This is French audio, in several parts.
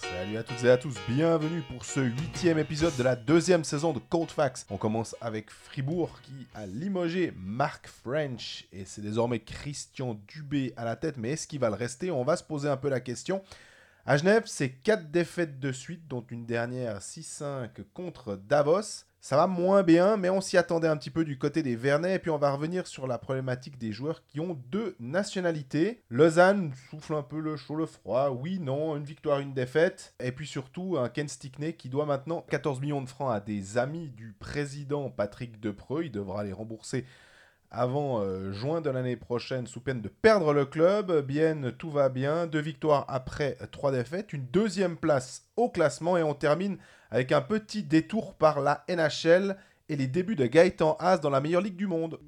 Salut à toutes et à tous, bienvenue pour ce huitième épisode de la deuxième saison de Cold Facts. On commence avec Fribourg qui a limogé Mark French et c'est désormais Christian Dubé à la tête, mais est-ce qu'il va le rester? On va se poser un peu la question. À Genève, c'est 4 défaites de suite, dont une dernière 6-5 contre Davos. Ça va moins bien, mais on s'y attendait un petit peu du côté des Vernets. Et puis on va revenir sur la problématique des joueurs qui ont deux nationalités. Lausanne souffle un peu le chaud, le froid. Oui, non, une victoire, une défaite. Et puis surtout un Ken Stickney qui doit maintenant 14 millions de francs à des amis du président Patrick Depreux. Il devra les rembourser avant euh, juin de l'année prochaine sous peine de perdre le club. Bien, tout va bien. Deux victoires après trois défaites. Une deuxième place au classement et on termine avec un petit détour par la NHL et les débuts de Gaëtan Haas dans la meilleure ligue du monde.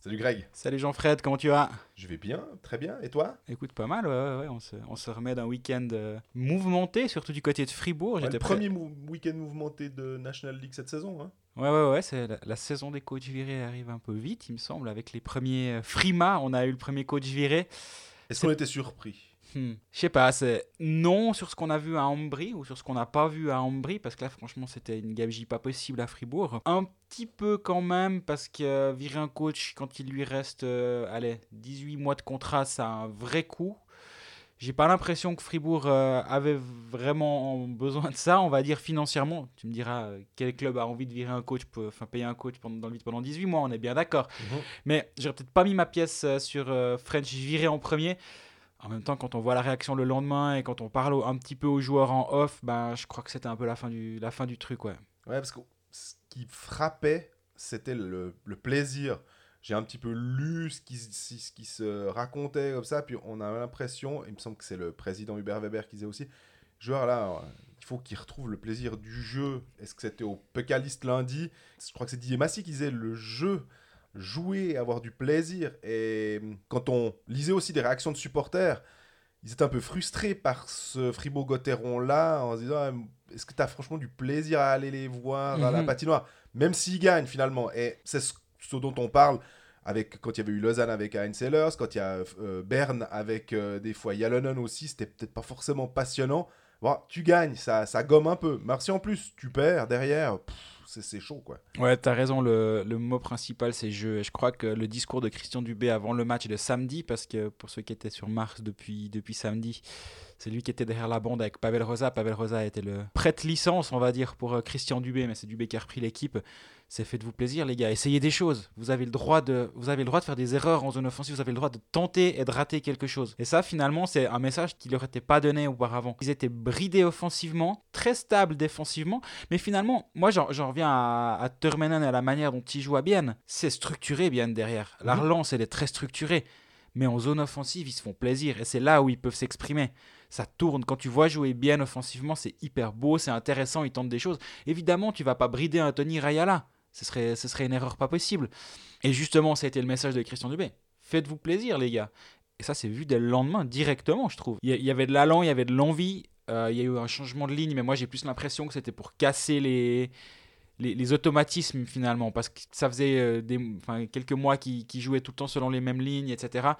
Salut Greg, Salut Jean-Fred, comment tu vas? Je vais bien, très bien. Et toi? Écoute, pas mal, ouais, ouais, ouais, On, se, on se remet d'un week-end euh, mouvementé, surtout du côté de Fribourg. J'étais Le prêt- premier mou- week-end mouvementé de National League cette saison. Hein Ouais, ouais, ouais, c'est la, la saison des coachs virés arrive un peu vite, il me semble, avec les premiers euh, Frima. On a eu le premier coach viré. Est-ce qu'on était surpris? Hmm. Je sais pas, c'est non sur ce qu'on a vu à Ambry ou sur ce qu'on n'a pas vu à Ambry, parce que là, franchement, c'était une gabegie pas possible à Fribourg. Un petit peu quand même, parce que euh, virer un coach quand il lui reste, euh, allez, 18 mois de contrat, ça a un vrai coût. J'ai pas l'impression que Fribourg euh, avait vraiment besoin de ça, on va dire financièrement. Tu me diras, euh, quel club a envie de virer un coach, pour- enfin payer un coach pendant, dans le vide pendant 18 mois, on est bien d'accord. Mais j'aurais peut-être pas mis ma pièce sur French viré en premier. En même temps, quand on voit la réaction le lendemain et quand on parle un petit peu aux joueurs en off, ben, je crois que c'était un peu la fin du, la fin du truc. Ouais. Ouais, parce que ce qui frappait, c'était le, le plaisir. J'ai un petit peu lu ce qui, ce qui se racontait comme ça, puis on a l'impression, il me semble que c'est le président Hubert Weber qui disait aussi, joueur là, euh, il faut qu'il retrouve le plaisir du jeu. Est-ce que c'était au Pécaliste lundi? Je crois que c'est Didier Massy qui disait le jeu, jouer, avoir du plaisir. Et quand on lisait aussi des réactions de supporters, ils étaient un peu frustrés par ce Fribourg-Gotteron là, en se disant Ah, est-ce que tu as franchement du plaisir à aller les voir à la Mhm. patinoire, même s'ils gagnent finalement. Et c'est ce, ce dont on parle avec quand il y avait eu Lausanne avec Heinz Sellers, quand il y a euh, Berne avec euh, des fois Yalonen aussi, c'était peut-être pas forcément passionnant. Tu gagnes, ça, ça gomme un peu. Merci en plus, tu perds derrière, c'est chaud quoi. Ouais, t'as raison, le, mot principal c'est jeu. Et je crois que le discours de Christian Dubé avant le match de samedi, parce que pour ceux qui étaient sur Mars depuis samedi, c'est lui qui était derrière la bande avec Pavel Rosa. Pavel Rosa était le prête licence, on va dire, pour euh, Christian Dubé, mais c'est Dubé qui a repris l'équipe. C'est faites-vous plaisir, les gars. Essayez des choses. Vous avez, le droit de, vous avez le droit de faire des erreurs en zone offensive. Vous avez le droit de tenter et de rater quelque chose. Et ça, finalement, c'est un message qui leur était pas donné auparavant. Ils étaient bridés offensivement, très stables défensivement. Mais finalement, moi, j'en reviens à, à et à la manière dont il joue à Bienne. C'est structuré, Bienne, derrière. La Mhm. relance, elle est très structurée. Mais en zone offensive, ils se font plaisir. Et c'est là où ils peuvent s'exprimer. Ça tourne. Quand tu vois jouer bien offensivement, c'est hyper beau, c'est intéressant, ils tentent des choses. Évidemment, tu vas pas brider un Tony Rayala. Ce serait, ce serait une erreur pas possible. Et justement, ça a été le message de Christian Dubé. Faites-vous plaisir, les gars. Et ça, c'est vu dès le lendemain, directement, je trouve. Il y, il avait de l'allant, il y avait de l'envie. euh, il y a eu un changement de ligne, mais moi, j'ai plus l'impression que c'était pour casser les, les, automatismes, finalement. Parce que ça faisait euh, quelques mois qu'ils jouaient tout le temps selon les mêmes lignes, etc.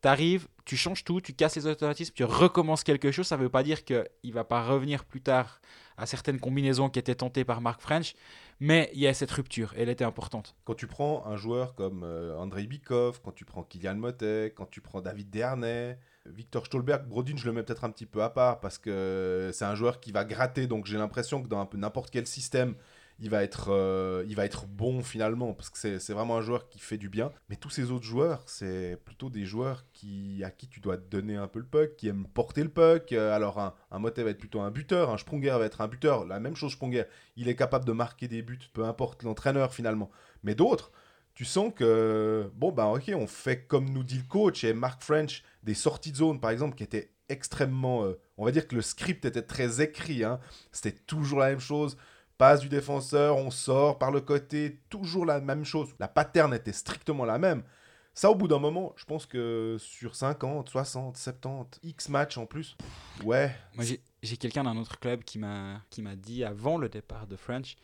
T'arrives, tu changes tout, tu casses les automatismes, tu recommences quelque chose. Ça ne veut pas dire qu'il va pas revenir plus tard à certaines combinaisons qui étaient tentées par Mark French, mais il y a cette rupture, elle était importante. Quand tu prends un joueur comme euh, Andrei Bikov, quand tu prends Kylian Motet, quand tu prends David Dernay, Victor Stolberg, Brodin, je le mets peut-être un petit peu à part parce que c'est un joueur qui va gratter, donc j'ai l'impression que dans n'importe quel système, il va être, euh, il va être bon finalement parce que c'est vraiment un joueur qui fait du bien. Mais tous ces autres joueurs, c'est plutôt des joueurs qui, à qui tu dois donner un peu le puck, qui aiment porter le puck. Euh, Alors un, un Motet va être plutôt un buteur, un Sprunger va être un buteur. La même chose Sprunger, il est capable de marquer des buts, peu importe l'entraîneur finalement. Mais d'autres, tu sens que, bon, bah ok, on fait comme nous dit le coach et Mark French, des sorties de zone par exemple, qui étaient extrêmement. euh, on va dire que le script était très écrit, hein. c'était toujours la même chose. Passe du défenseur, on sort par le côté, toujours la même chose. La pattern était strictement la même. Ça, au bout d'un moment, je pense que sur 50, 60, 70, X matchs en plus, ouais. Moi, j'ai- quelqu'un d'un autre club qui m'a dit avant le départ de French,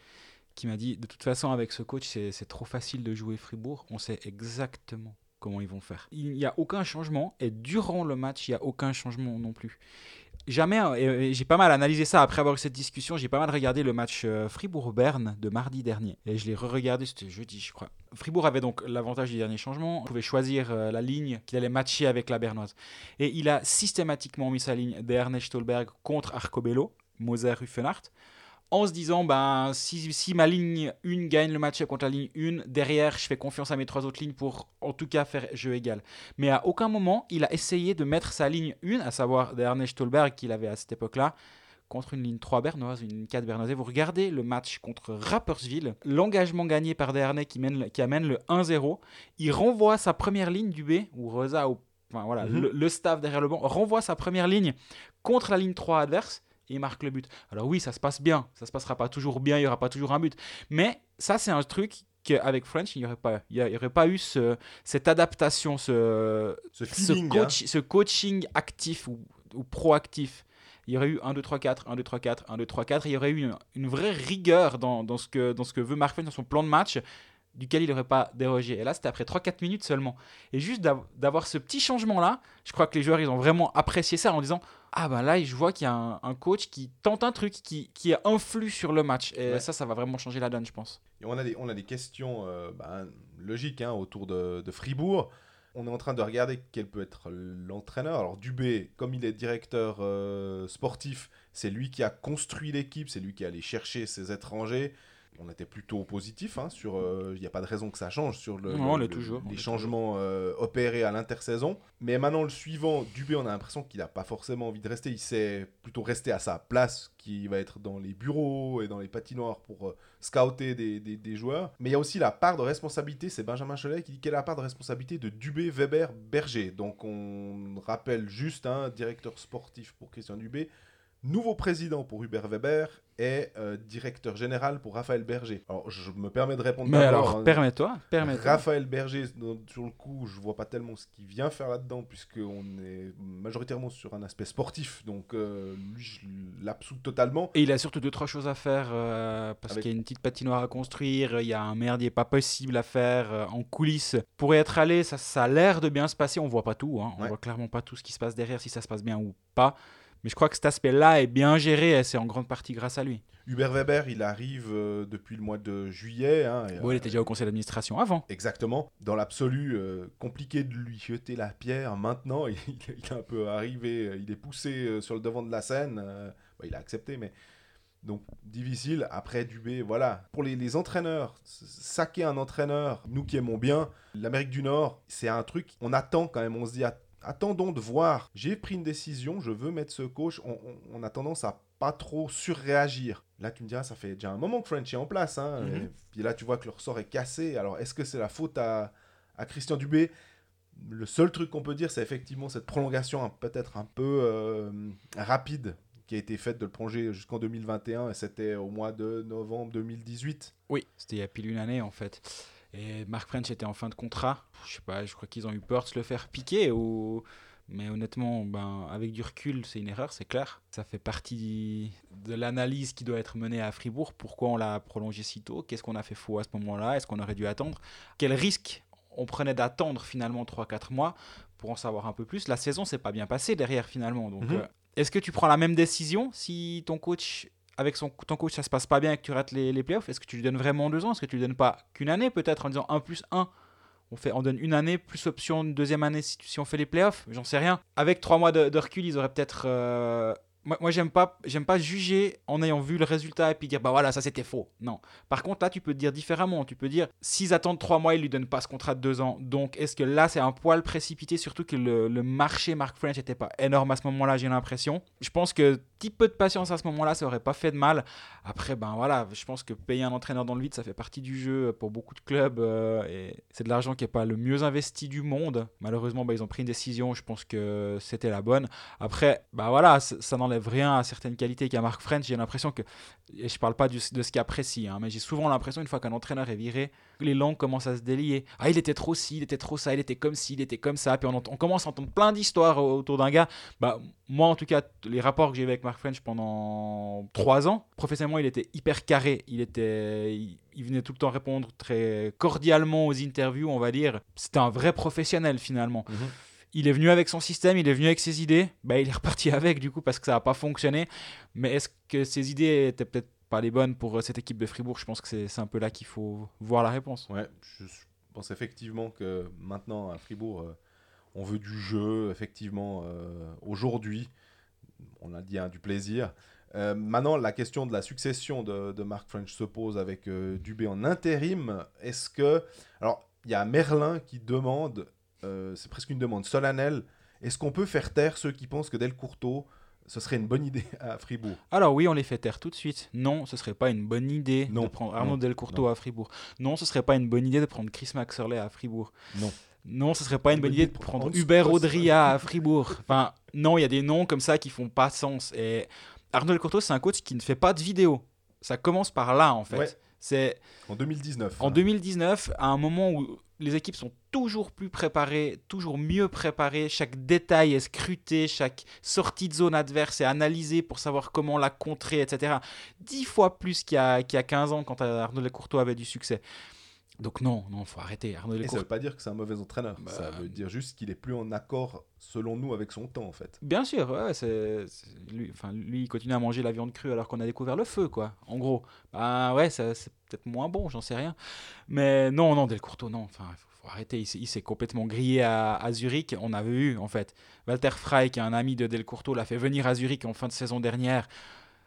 qui m'a dit de toute façon avec ce coach c'est trop facile de jouer Fribourg, on sait exactement comment ils vont faire. Il n'y a aucun changement et durant le match il n'y a aucun changement non plus. Jamais, hein, et, j'ai pas mal analysé ça après avoir eu cette discussion, j'ai pas mal regardé le match euh, Fribourg-Berne de mardi dernier. Et je l'ai re-regardé, c'était jeudi je crois. Fribourg avait donc l'avantage du dernier changement, on pouvait choisir euh, la ligne qu'il allait matcher avec la bernoise. Et il a systématiquement mis sa ligne d'Ernest Stolberg contre Arcobello, Moser Ruffenhardt, en se disant ben, si, si ma ligne 1 gagne le match contre la ligne 1, derrière je fais confiance à mes trois autres lignes pour en tout cas faire jeu égal. Mais à aucun moment il a essayé de mettre sa ligne 1, à savoir d'Ernest Stolberg qu'il avait à cette époque-là, contre une ligne 3 bernoise, une ligne 4 bernoise. Vous regardez le match contre Rapperswil, l'engagement gagné par Dernay qui, mène, qui amène le 1-0, il renvoie sa première ligne du B, ou Rosa, ou, enfin, voilà, Mhm. le, le staff derrière le banc, renvoie sa première ligne contre la ligne 3 adverse, il marque le but. Alors oui, ça se passe bien, ça se passera pas toujours bien, il y aura pas toujours un but, mais ça c'est un truc qu'avec French, il n'y aurait pas, il y aurait pas eu ce- cette adaptation, ce, Ce ce, feeling, hein. coach- ce coaching actif ou, ou proactif. Il y aurait eu 1, 2, 3, 4, 1, 2, 3, 4, 1, 2, 3, 4. Il y aurait eu une, une vraie rigueur dans, dans, ce que, dans ce que veut Mark French dans son plan de match, duquel il n'aurait pas dérogé. Et là, c'était après 3-4 minutes seulement. Et juste d'av- d'avoir ce petit changement-là, je crois que les joueurs, ils ont vraiment apprécié ça en disant Ah ben là, je vois qu'il y a un, un coach qui tente un truc, qui, qui influe sur le match. Et Ouais. ça, ça va vraiment changer la donne, je pense. Et on, a des, on a des questions euh, ben, logiques hein, autour de, de Fribourg. On est en train de regarder quel peut être l'entraîneur. Alors Dubé, comme il est directeur euh, sportif, c'est lui qui a construit l'équipe, c'est lui qui est allé chercher ses étrangers. On était plutôt positif hein, sur. euh, Il n'y a pas de raison que ça change sur le, Non, on le- l'est toujours, on les changements euh, opérés à l'intersaison. Mais maintenant le suivant, Dubé, on a l'impression qu'il n'a pas forcément envie de rester. Il sait plutôt rester à sa place, qui va être dans les bureaux et dans les patinoires pour euh, scouter des, des- des joueurs. Mais il y a aussi la part de responsabilité, c'est Benjamin Cholet qui dit quelle est la part de responsabilité de Dubé, Weber, Berger. Donc on rappelle juste, hein, directeur sportif pour Christian Dubé, nouveau président pour Hubert Weber et euh, directeur général pour Raphaël Berger. Alors je me permets de répondre Mais alors, hein. permets-toi, permets-toi. Raphaël Berger, sur le coup, je vois pas tellement ce qu'il vient faire là-dedans, puisqu'on est majoritairement sur un aspect sportif, donc euh, lui, je l'absous totalement. Et il a surtout deux trois choses à faire euh, parce Avec- qu'il y a une petite patinoire à construire, il y a un merdier pas possible à faire en coulisses. Pour y être allé, ça, ça a l'air de bien se passer. On voit pas tout, hein. on Ouais. voit clairement pas tout ce qui se passe derrière, si ça se passe bien ou pas. Mais je crois que cet aspect-là est bien géré et c'est en grande partie grâce à lui. Hubert Weber, il arrive euh, depuis le mois de juillet. hein, et, Bon, il euh, était déjà au conseil d'administration avant. Exactement. Dans l'absolu, euh, compliqué de lui jeter la pierre maintenant. Il, il est un peu arrivé, euh, il est poussé euh, sur le devant de la scène. euh, bah, il a accepté, mais donc difficile. Après Dubé, voilà. Pour les, les entraîneurs, saquer un entraîneur, nous qui aimons bien l'Amérique du Nord, c'est un truc. On attend quand même. On se dit att- attendons de voir. J'ai pris une décision, je veux mettre ce coach. On, on- on a tendance à pas trop surréagir. Là, tu me diras, ça fait déjà un moment que French est en place. Hein, Mhm. et puis là, tu vois que le ressort est cassé. Alors, est-ce que c'est la faute à, à Christian Dubé? Le seul truc qu'on peut dire, c'est effectivement cette prolongation hein, peut-être un peu euh, rapide qui a été faite de le prolonger jusqu'en 2021 et c'était au mois de novembre 2018. Oui, c'était il y a pile une année en fait. Et Mark French était en fin de contrat. Je sais pas, je crois qu'ils ont eu peur de se le faire piquer. Ou... Mais honnêtement, ben, avec du recul, c'est une erreur, c'est clair. Ça fait partie de l'analyse qui doit être menée à Fribourg. Pourquoi on l'a prolongé si tôt? Qu'est-ce qu'on a fait faux à ce moment-là? Est-ce qu'on aurait dû attendre? Quel risque on prenait d'attendre finalement 3-4 mois pour en savoir un peu plus? La saison s'est pas bien passée derrière finalement. Donc, Mhm. euh, est-ce que tu prends la même décision si ton coach avec son, ton coach, ça se passe pas bien et que tu rates les, les playoffs, est-ce que tu lui donnes vraiment deux ans? Est-ce que tu lui donnes pas qu'une année peut-être en disant 1 plus 1 on, fait, on donne une année plus option deuxième année si, on fait les playoffs? J'en sais rien. Avec trois mois de, de recul, ils auraient peut-être. euh, Moi, moi j'aime pas, j'aime pas juger en ayant vu le résultat et puis dire bah voilà, ça c'était faux. Non. Par contre, là, tu peux te dire différemment. Tu peux dire s'ils attendent trois mois, ils lui donnent pas ce contrat de deux ans. Donc, est-ce que là, c'est un poil précipité Surtout que le, marché Mark French n'était pas énorme à ce moment-là, j'ai l'impression. Je pense que petit peu de patience à ce moment-là, ça aurait pas fait de mal. Après, ben voilà, je pense que payer un entraîneur dans le vide, ça fait partie du jeu pour beaucoup de clubs euh, et c'est de l'argent qui est pas le mieux investi du monde. Malheureusement, ben, ils ont pris une décision, je pense que c'était la bonne. Après, ben voilà, c- ça n'enlève rien à certaines qualités qu'a Mark French. J'ai l'impression que, et je parle pas de ce qu'il apprécie, hein, mais j'ai souvent l'impression, une fois qu'un entraîneur est viré, les langues commencent à se délier. Ah, il était trop ci, il était trop ça, il était comme ci, il était comme ça. Puis on, commence à entendre plein d'histoires autour d'un gars. Bah, moi, en tout cas, les rapports que j'ai eu avec Mark French pendant trois ans, professionnellement, il était hyper carré. Il, était, il, il venait tout le temps répondre très cordialement aux interviews, on va dire. C'était un vrai professionnel finalement. Mhm. Il est venu avec son système, il est venu avec ses idées. Bah, il est reparti avec du coup parce que ça n'a pas fonctionné. Mais est-ce que ses idées étaient peut-être pas les bonnes pour euh, cette équipe de Fribourg? Je pense que c'est un peu là qu'il faut voir la réponse. Ouais, je pense effectivement que maintenant à Fribourg, euh, on veut du jeu, effectivement, euh, aujourd'hui, on a dit hein, du plaisir. Maintenant, la question de la succession de, Mark French se pose avec Dubé en intérim. Est-ce que. Alors, il y a Merlin qui demande, c'est presque une demande solennelle, est-ce qu'on peut faire taire ceux qui pensent que Del Courteau, ce serait une bonne idée à Fribourg? Alors oui, on les fait taire tout de suite. Non, ce serait pas une bonne idée Non, de prendre Arnaud non, Delcourteau à Fribourg. Non, ce serait pas une bonne idée de prendre Chris Maxerley à Fribourg. Non. Non, ce serait pas une bonne idée de prendre Hubert. Audria à Fribourg. Enfin, non, il y a des noms comme ça qui font pas sens. Et Arnaud Delcourteau, c'est un coach qui ne fait pas de vidéo. Ça commence par là, en fait. Ouais. C'est En 2019. en hein. 2019, à un moment où les équipes sont toujours plus préparées, toujours mieux préparées, chaque détail est scruté, chaque sortie de zone adverse est analysée pour savoir comment la contrer, etc. Dix fois plus qu'il y a, qu'il y a 15 ans quand Arnaud Lecourteau avait du succès. Donc non, non, faut arrêter. Arnaud Et ça veut pas dire que c'est un mauvais entraîneur. Bah, ça veut dire juste qu'il est plus en accord, selon nous, avec son temps, en fait. Bien sûr, ouais, c'est, lui, enfin, lui, il continue à manger la viande crue alors qu'on a découvert le feu, quoi. En gros, bah ouais, c'est peut-être moins bon, j'en sais rien. Mais non, non, Delcourteau, non. Enfin, faut, faut arrêter. Il, s'est- il s'est complètement grillé à, à Zurich. On avait eu, en fait, Walter Frey, qui est un ami de Delcourteau, l'a fait venir à Zurich en fin de saison dernière.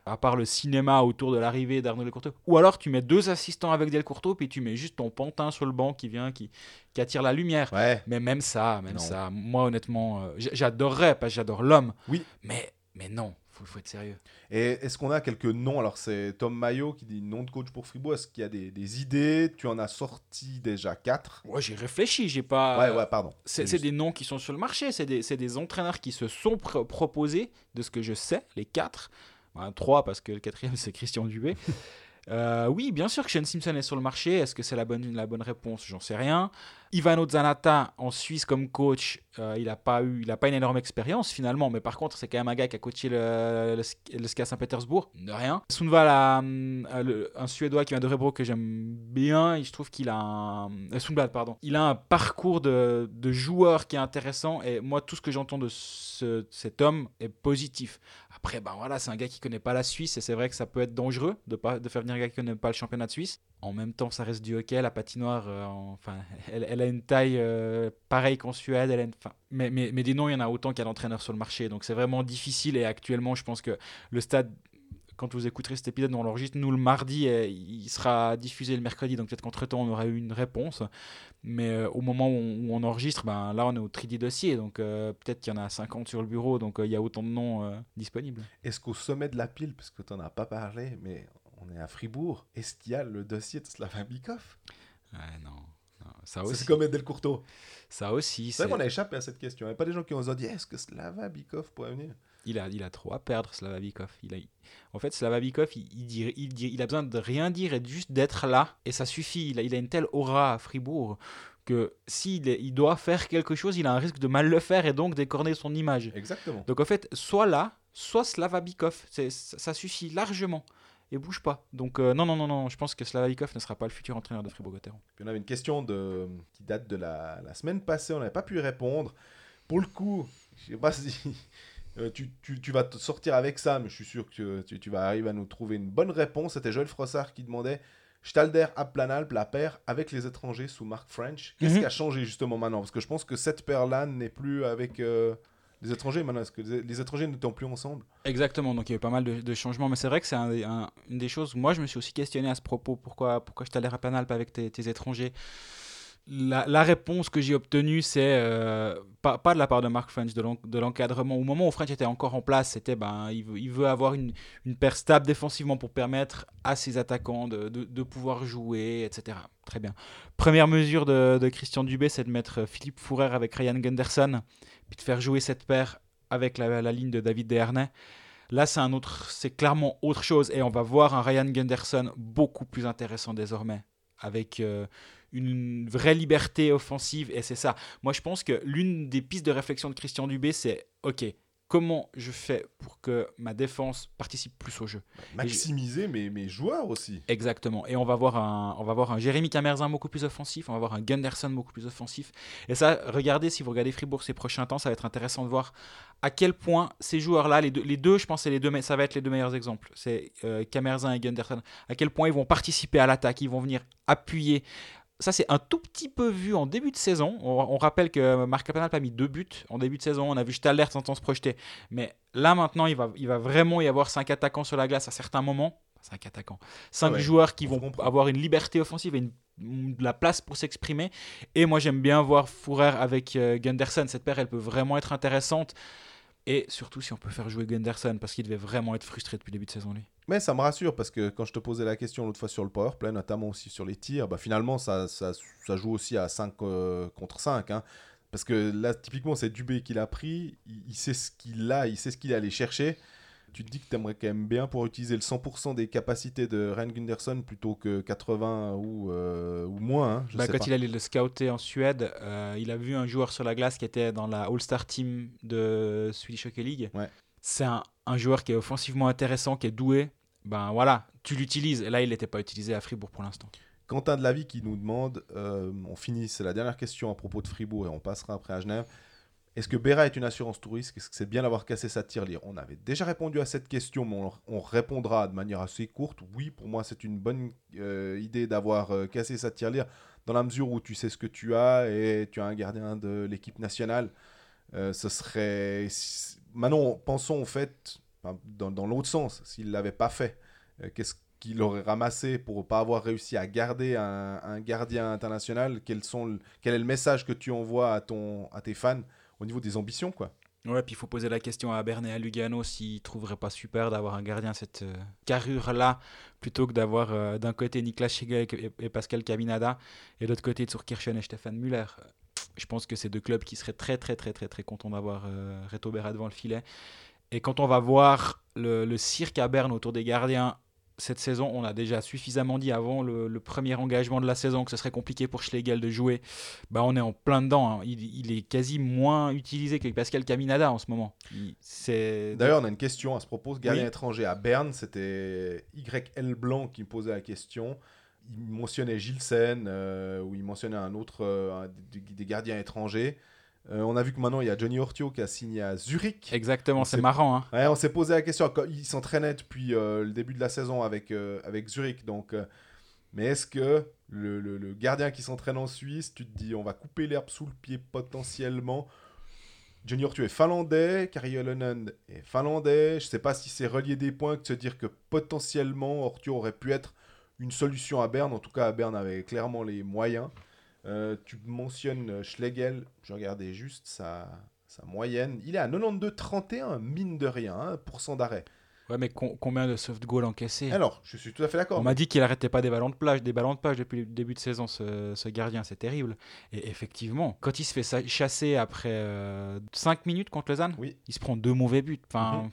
À part le cinéma autour de l'arrivée d'Arnaud Delcourteau. Ou alors tu mets deux assistants avec Delcourteau, puis tu mets juste ton pantin sur le banc qui vient, qui, qui attire la lumière. Ouais. Mais même ça, même Non. ça, moi honnêtement, euh, j'adorerais, parce que j'adore l'homme. Oui. Mais, mais non, faut, faut être sérieux. Et est-ce qu'on a quelques noms? Alors, c'est Tom Mayo qui dit nom de coach pour Fribourg. Est-ce qu'il y a des, des idées? Tu en as sorti déjà quatre. Moi j'ai réfléchi, j'ai pas. ouais, ouais, pardon. C'est juste. des noms qui sont sur le marché, c'est des, des entraîneurs qui se sont pr- proposés, de ce que je sais, les quatre. Enfin, trois, parce que le quatrième c'est Christian Dubé. Euh, oui, bien sûr que Shane Simpson est sur le marché. Est-ce que c'est la bonne, réponse? J'en sais rien. Ivano Zanata en Suisse comme coach, euh, il n'a pas eu, il a pas une énorme expérience finalement, mais par contre c'est quand même un gars qui a coaché le, SKA Saint-Pétersbourg, de rien. A le- un Suédois qui vient de Rebro que j'aime bien. et Je trouve qu'il a un euh, pardon. Il a un parcours de, de joueur qui est intéressant et moi tout ce que j'entends de ce- cet homme est positif. Après, ben voilà, c'est un gars qui connaît pas la Suisse et c'est vrai que ça peut être dangereux de, pas, faire venir un gars qui connaît pas le championnat de Suisse. En même temps, ça reste du hockey, la patinoire, euh, elle, a une taille euh, pareille qu'en Suède. Elle a mais, mais, mais des noms, il y en a autant qu'il y a d'entraîneurs sur le marché. Donc c'est vraiment difficile et actuellement, je pense que le stade, quand vous écouterez cet épisode, on l'enregistre, nous le mardi, et il sera diffusé le mercredi. Donc peut-être qu'entre-temps, on aura eu une réponse. Mais euh, au moment où on, où on enregistre, ben, là, on est au tri des dossiers. Donc euh, peut-être qu'il y en a 50 sur le bureau. Donc euh, il y a autant de noms disponibles. Est-ce qu'au sommet de la pile, parce que tu n'en as pas parlé, mais on est à Fribourg, est-ce qu'il y a le dossier de Slaven Bikov Ouais, non. Ça aussi. C'est comme Edel Courteau. Ça aussi. C'est vrai qu'on a échappé à cette question. Il n'y a pas des gens qui ont dit est-ce que Slava Bikov pourrait venir? Il a, il a trop à perdre, Slavabikov. Il a, en fait, Slavabikov, il, il, il, il a besoin de rien dire et juste d'être là. Et ça suffit. Il a, il a une telle aura à Fribourg que s'il il doit faire quelque chose, il a un risque de mal le faire et donc d'écorner son image. Exactement. Donc en fait, soit là, soit Slavabikov. Ça, suffit largement. Et bouge pas. Donc euh, non, non, non, non. Je pense que Slavabikov ne sera pas le futur entraîneur de Fribourg-Gotteron. Puis on avait une question de... qui date de la, la semaine passée, on n'avait pas pu y répondre. Pour le coup, je sais pas si euh, tu, tu- tu vas te sortir avec ça, mais je suis sûr que tu, tu vas arriver à nous trouver une bonne réponse. C'était Joël Frossard qui demandait Stalder à Planalp, la paire avec les étrangers sous Mark French. Qu'est-ce Mhm. qui a changé justement maintenant? Parce que je pense que cette paire-là n'est plus avec euh, les étrangers maintenant. Est-ce que les, étrangers n'étant plus ensemble? Exactement, donc il y a eu pas mal de, de changements, mais c'est vrai que c'est un des- un- une des choses. Moi, je me suis aussi questionné à ce propos pourquoi, pourquoi je t'allais à Planalp avec tes, tes étrangers? La, réponse que j'ai obtenue, c'est euh, pas, de la part de Mark French, de l'en- de l'encadrement. Au moment où French était encore en place, c'était ben, il, veut, avoir une, paire stable défensivement pour permettre à ses attaquants de, pouvoir jouer, etc. Très bien. Première mesure de, Christian Dubé, c'est de mettre Philippe Fourer avec Ryan Gunderson, puis de faire jouer cette paire avec la, ligne de David Desharnais. Là, c'est un autre, c'est clairement autre chose et on va voir un Ryan Gunderson beaucoup plus intéressant désormais avec euh, une vraie liberté offensive et c'est ça. Moi, je pense que l'une des pistes de réflexion de Christian Dubé, c'est OK, comment je fais pour que ma défense participe plus au jeu? Maximiser mes, mes joueurs aussi. Exactement. Et on va voir un, on va voir un Jérémy Camerzin beaucoup plus offensif, on va voir un Gunderson beaucoup plus offensif. Et ça, regardez, si vous regardez Fribourg ces prochains temps, ça va être intéressant de voir à quel point ces joueurs-là, les deux, les deux, je pense, les deux, ça va être les deux meilleurs exemples. C'est euh, Camerzin et Gunderson. À quel point ils vont participer à l'attaque, ils vont venir appuyer ça, c'est un tout petit peu vu en début de saison. On, rappelle que Marc Capanal a mis deux buts en début de saison. On a vu Staller sans se projeter. Mais là, maintenant, il va, il va vraiment y avoir cinq attaquants sur la glace à certains moments. Cinq attaquants. Cinq ah joueurs qui vont avoir une liberté offensive et de la place pour s'exprimer. Et moi, j'aime bien voir Fourer avec euh, Gunderson. Cette paire, elle peut vraiment être intéressante. Et surtout si on peut faire jouer Gunderson, parce qu'il devait vraiment être frustré depuis le début de saison, lui. Mais ça me rassure, parce que quand je te posais la question l'autre fois sur le powerplay, notamment aussi sur les tirs, bah finalement, ça, ça, joue aussi à 5 euh, contre 5. Hein. Parce que là, typiquement, c'est Dubé qui l'a pris, il, il, sait ce qu'il a, il sait ce qu'il est allé chercher tu te dis que tu aimerais quand même bien pour utiliser le 100% des capacités de Ryan Gunderson plutôt que 80 ou, euh, ou moins. Hein, bah, quand il allait le scouter en Suède, euh, il a vu un joueur sur la glace qui était dans la All-Star Team de Swedish Hockey League. C'est un, un, joueur qui est offensivement intéressant, qui est doué. Ben voilà, tu l'utilises. Et là, il n'était pas utilisé à Fribourg pour l'instant. Quentin de la vie qui nous demande, euh, on finit, c'est la dernière question à propos de Fribourg et on passera après à Genève. Est-ce que Bera est une assurance touriste? Est-ce que c'est bien d'avoir cassé sa tirelire? On avait déjà répondu à cette question, mais on, répondra de manière assez courte. Oui, pour moi, c'est une bonne euh, idée d'avoir euh, cassé sa tirelire dans la mesure où tu sais ce que tu as et tu as un gardien de l'équipe nationale. Euh, ce serait. Maintenant, pensons en fait dans, l'autre sens. S'il ne l'avait pas fait, qu'est-ce qu'il aurait ramassé pour pas avoir réussi à garder un, gardien international? Quel est le message que tu envoies à, ton, à tes fans? Au niveau des ambitions, quoi. Ouais, puis il faut poser la question à Berne et à Lugano s'ils trouveraient pas super d'avoir un gardien cette euh, carrure-là, plutôt que d'avoir euh, d'un côté Niklas Schigel et, Pascal Caminada, et de l'autre côté Zurkirchen et Stefan Müller. Je pense que c'est deux clubs qui seraient très très très très très contents d'avoir euh, Reto Berra devant le filet. Et quand on va voir le, le cirque à Berne autour des gardiens cette saison, on a déjà suffisamment dit avant le, premier engagement de la saison que ce serait compliqué pour Schlegel de jouer. Bah, on est en plein dedans. Hein. Il, est quasi moins utilisé que Pascal Caminada en ce moment. D'ailleurs, on a une question à ce propos. Gardien étranger à Berne, c'était YL Blanc qui me posait la question. Il mentionnait Gilsen euh, ou il mentionnait un autre euh, des gardiens étrangers. Euh, on a vu que maintenant il y a Johnny Ortio qui a signé à Zurich. Exactement, c'est marrant. Hein. Ouais, on s'est posé la question. Il s'entraînait depuis euh, le début de la saison avec, euh, avec Zurich. Donc, mais est-ce que le, gardien qui s'entraîne en Suisse, tu te dis on va couper l'herbe sous le pied potentiellement? Johnny Ortio est finlandais, Kari Olonen est finlandais. Je ne sais pas si c'est relié des points que de se dire que potentiellement Ortio aurait pu être une solution à Berne. En tout cas, à Berne avait clairement les moyens. Euh, tu mentionnes euh, Schlegel, je regardais juste sa, sa moyenne. Il est à 92-31, mine de rien, 1% hein, d'arrêt. Ouais, mais combien de soft goals encaissés? Alors, je suis tout à fait d'accord. On m'a dit qu'il arrêtait pas des ballons de plage, des ballons de plage depuis le début de saison, ce, ce gardien, c'est terrible. Et effectivement, quand il se fait chasser après 5 euh, minutes contre Lausanne, oui. il se prend deux mauvais buts. Enfin, mhm.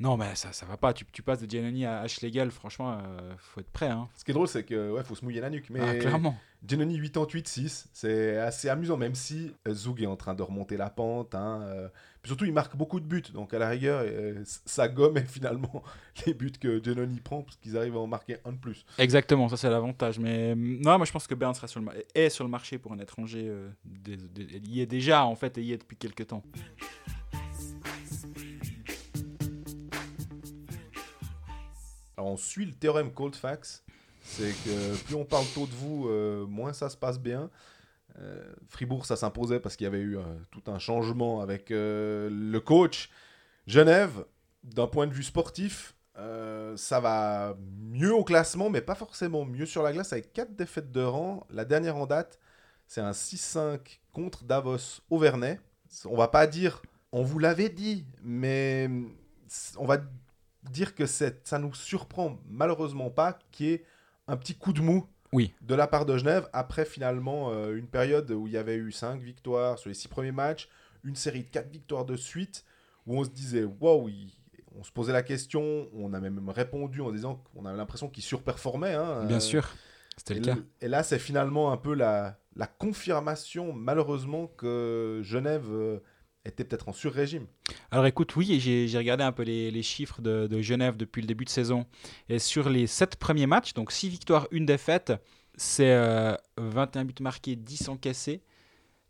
Non, mais ça, ça va pas. Tu, tu passes de Giannoni à Schlegel, franchement, euh, faut être prêt. Hein. Ce qui est drôle, c'est que ouais, faut se mouiller la nuque. Mais ah, clairement. Giannoni 88-6, c'est assez amusant, même si euh, Zug est en train de remonter la pente. Hein, euh. Puis surtout, il marque beaucoup de buts. Donc, à la rigueur, ça gomme finalement les buts que Giannoni prend, parce qu'ils arrivent à en marquer un de plus. Exactement, ça c'est l'avantage. Mais non, moi je pense que Bern sera sur le est sur le marché pour un étranger. il y est déjà, en fait, et il y est depuis quelques temps. On suit le théorème Coldfax, c'est que plus on parle tôt de vous, euh, moins ça se passe bien. Euh, Fribourg, ça s'imposait parce qu'il y avait eu euh, tout un changement avec le coach. Genève, d'un point de vue sportif, ça va mieux au classement, mais pas forcément mieux sur la glace, avec 4 défaites de rang. La dernière en date, c'est un 6-5 contre Davos Auvernais. On va pas dire, on vous l'avait dit, mais on va dire que ça nous surprend malheureusement pas qu'il y ait un petit coup de mou oui. de la part de Genève après finalement euh, une période où il y avait eu 5 victoires sur les 6 premiers matchs, une série de 4 victoires de suite où on se disait waouh, on se posait la question, on a même répondu en disant qu'on avait l'impression qu'il surperformait. hein, Bien euh, sûr, c'était le cas. et là, c'est finalement un peu la, la confirmation, malheureusement, que Genève euh, était peut-être en sur-régime. Alors écoute, oui, j'ai regardé un peu les, chiffres de, Genève depuis le début de saison. Et sur les 7 premiers matchs, donc 6 victoires, 1 défaite, c'est euh, 21 buts marqués, 10 encaissés.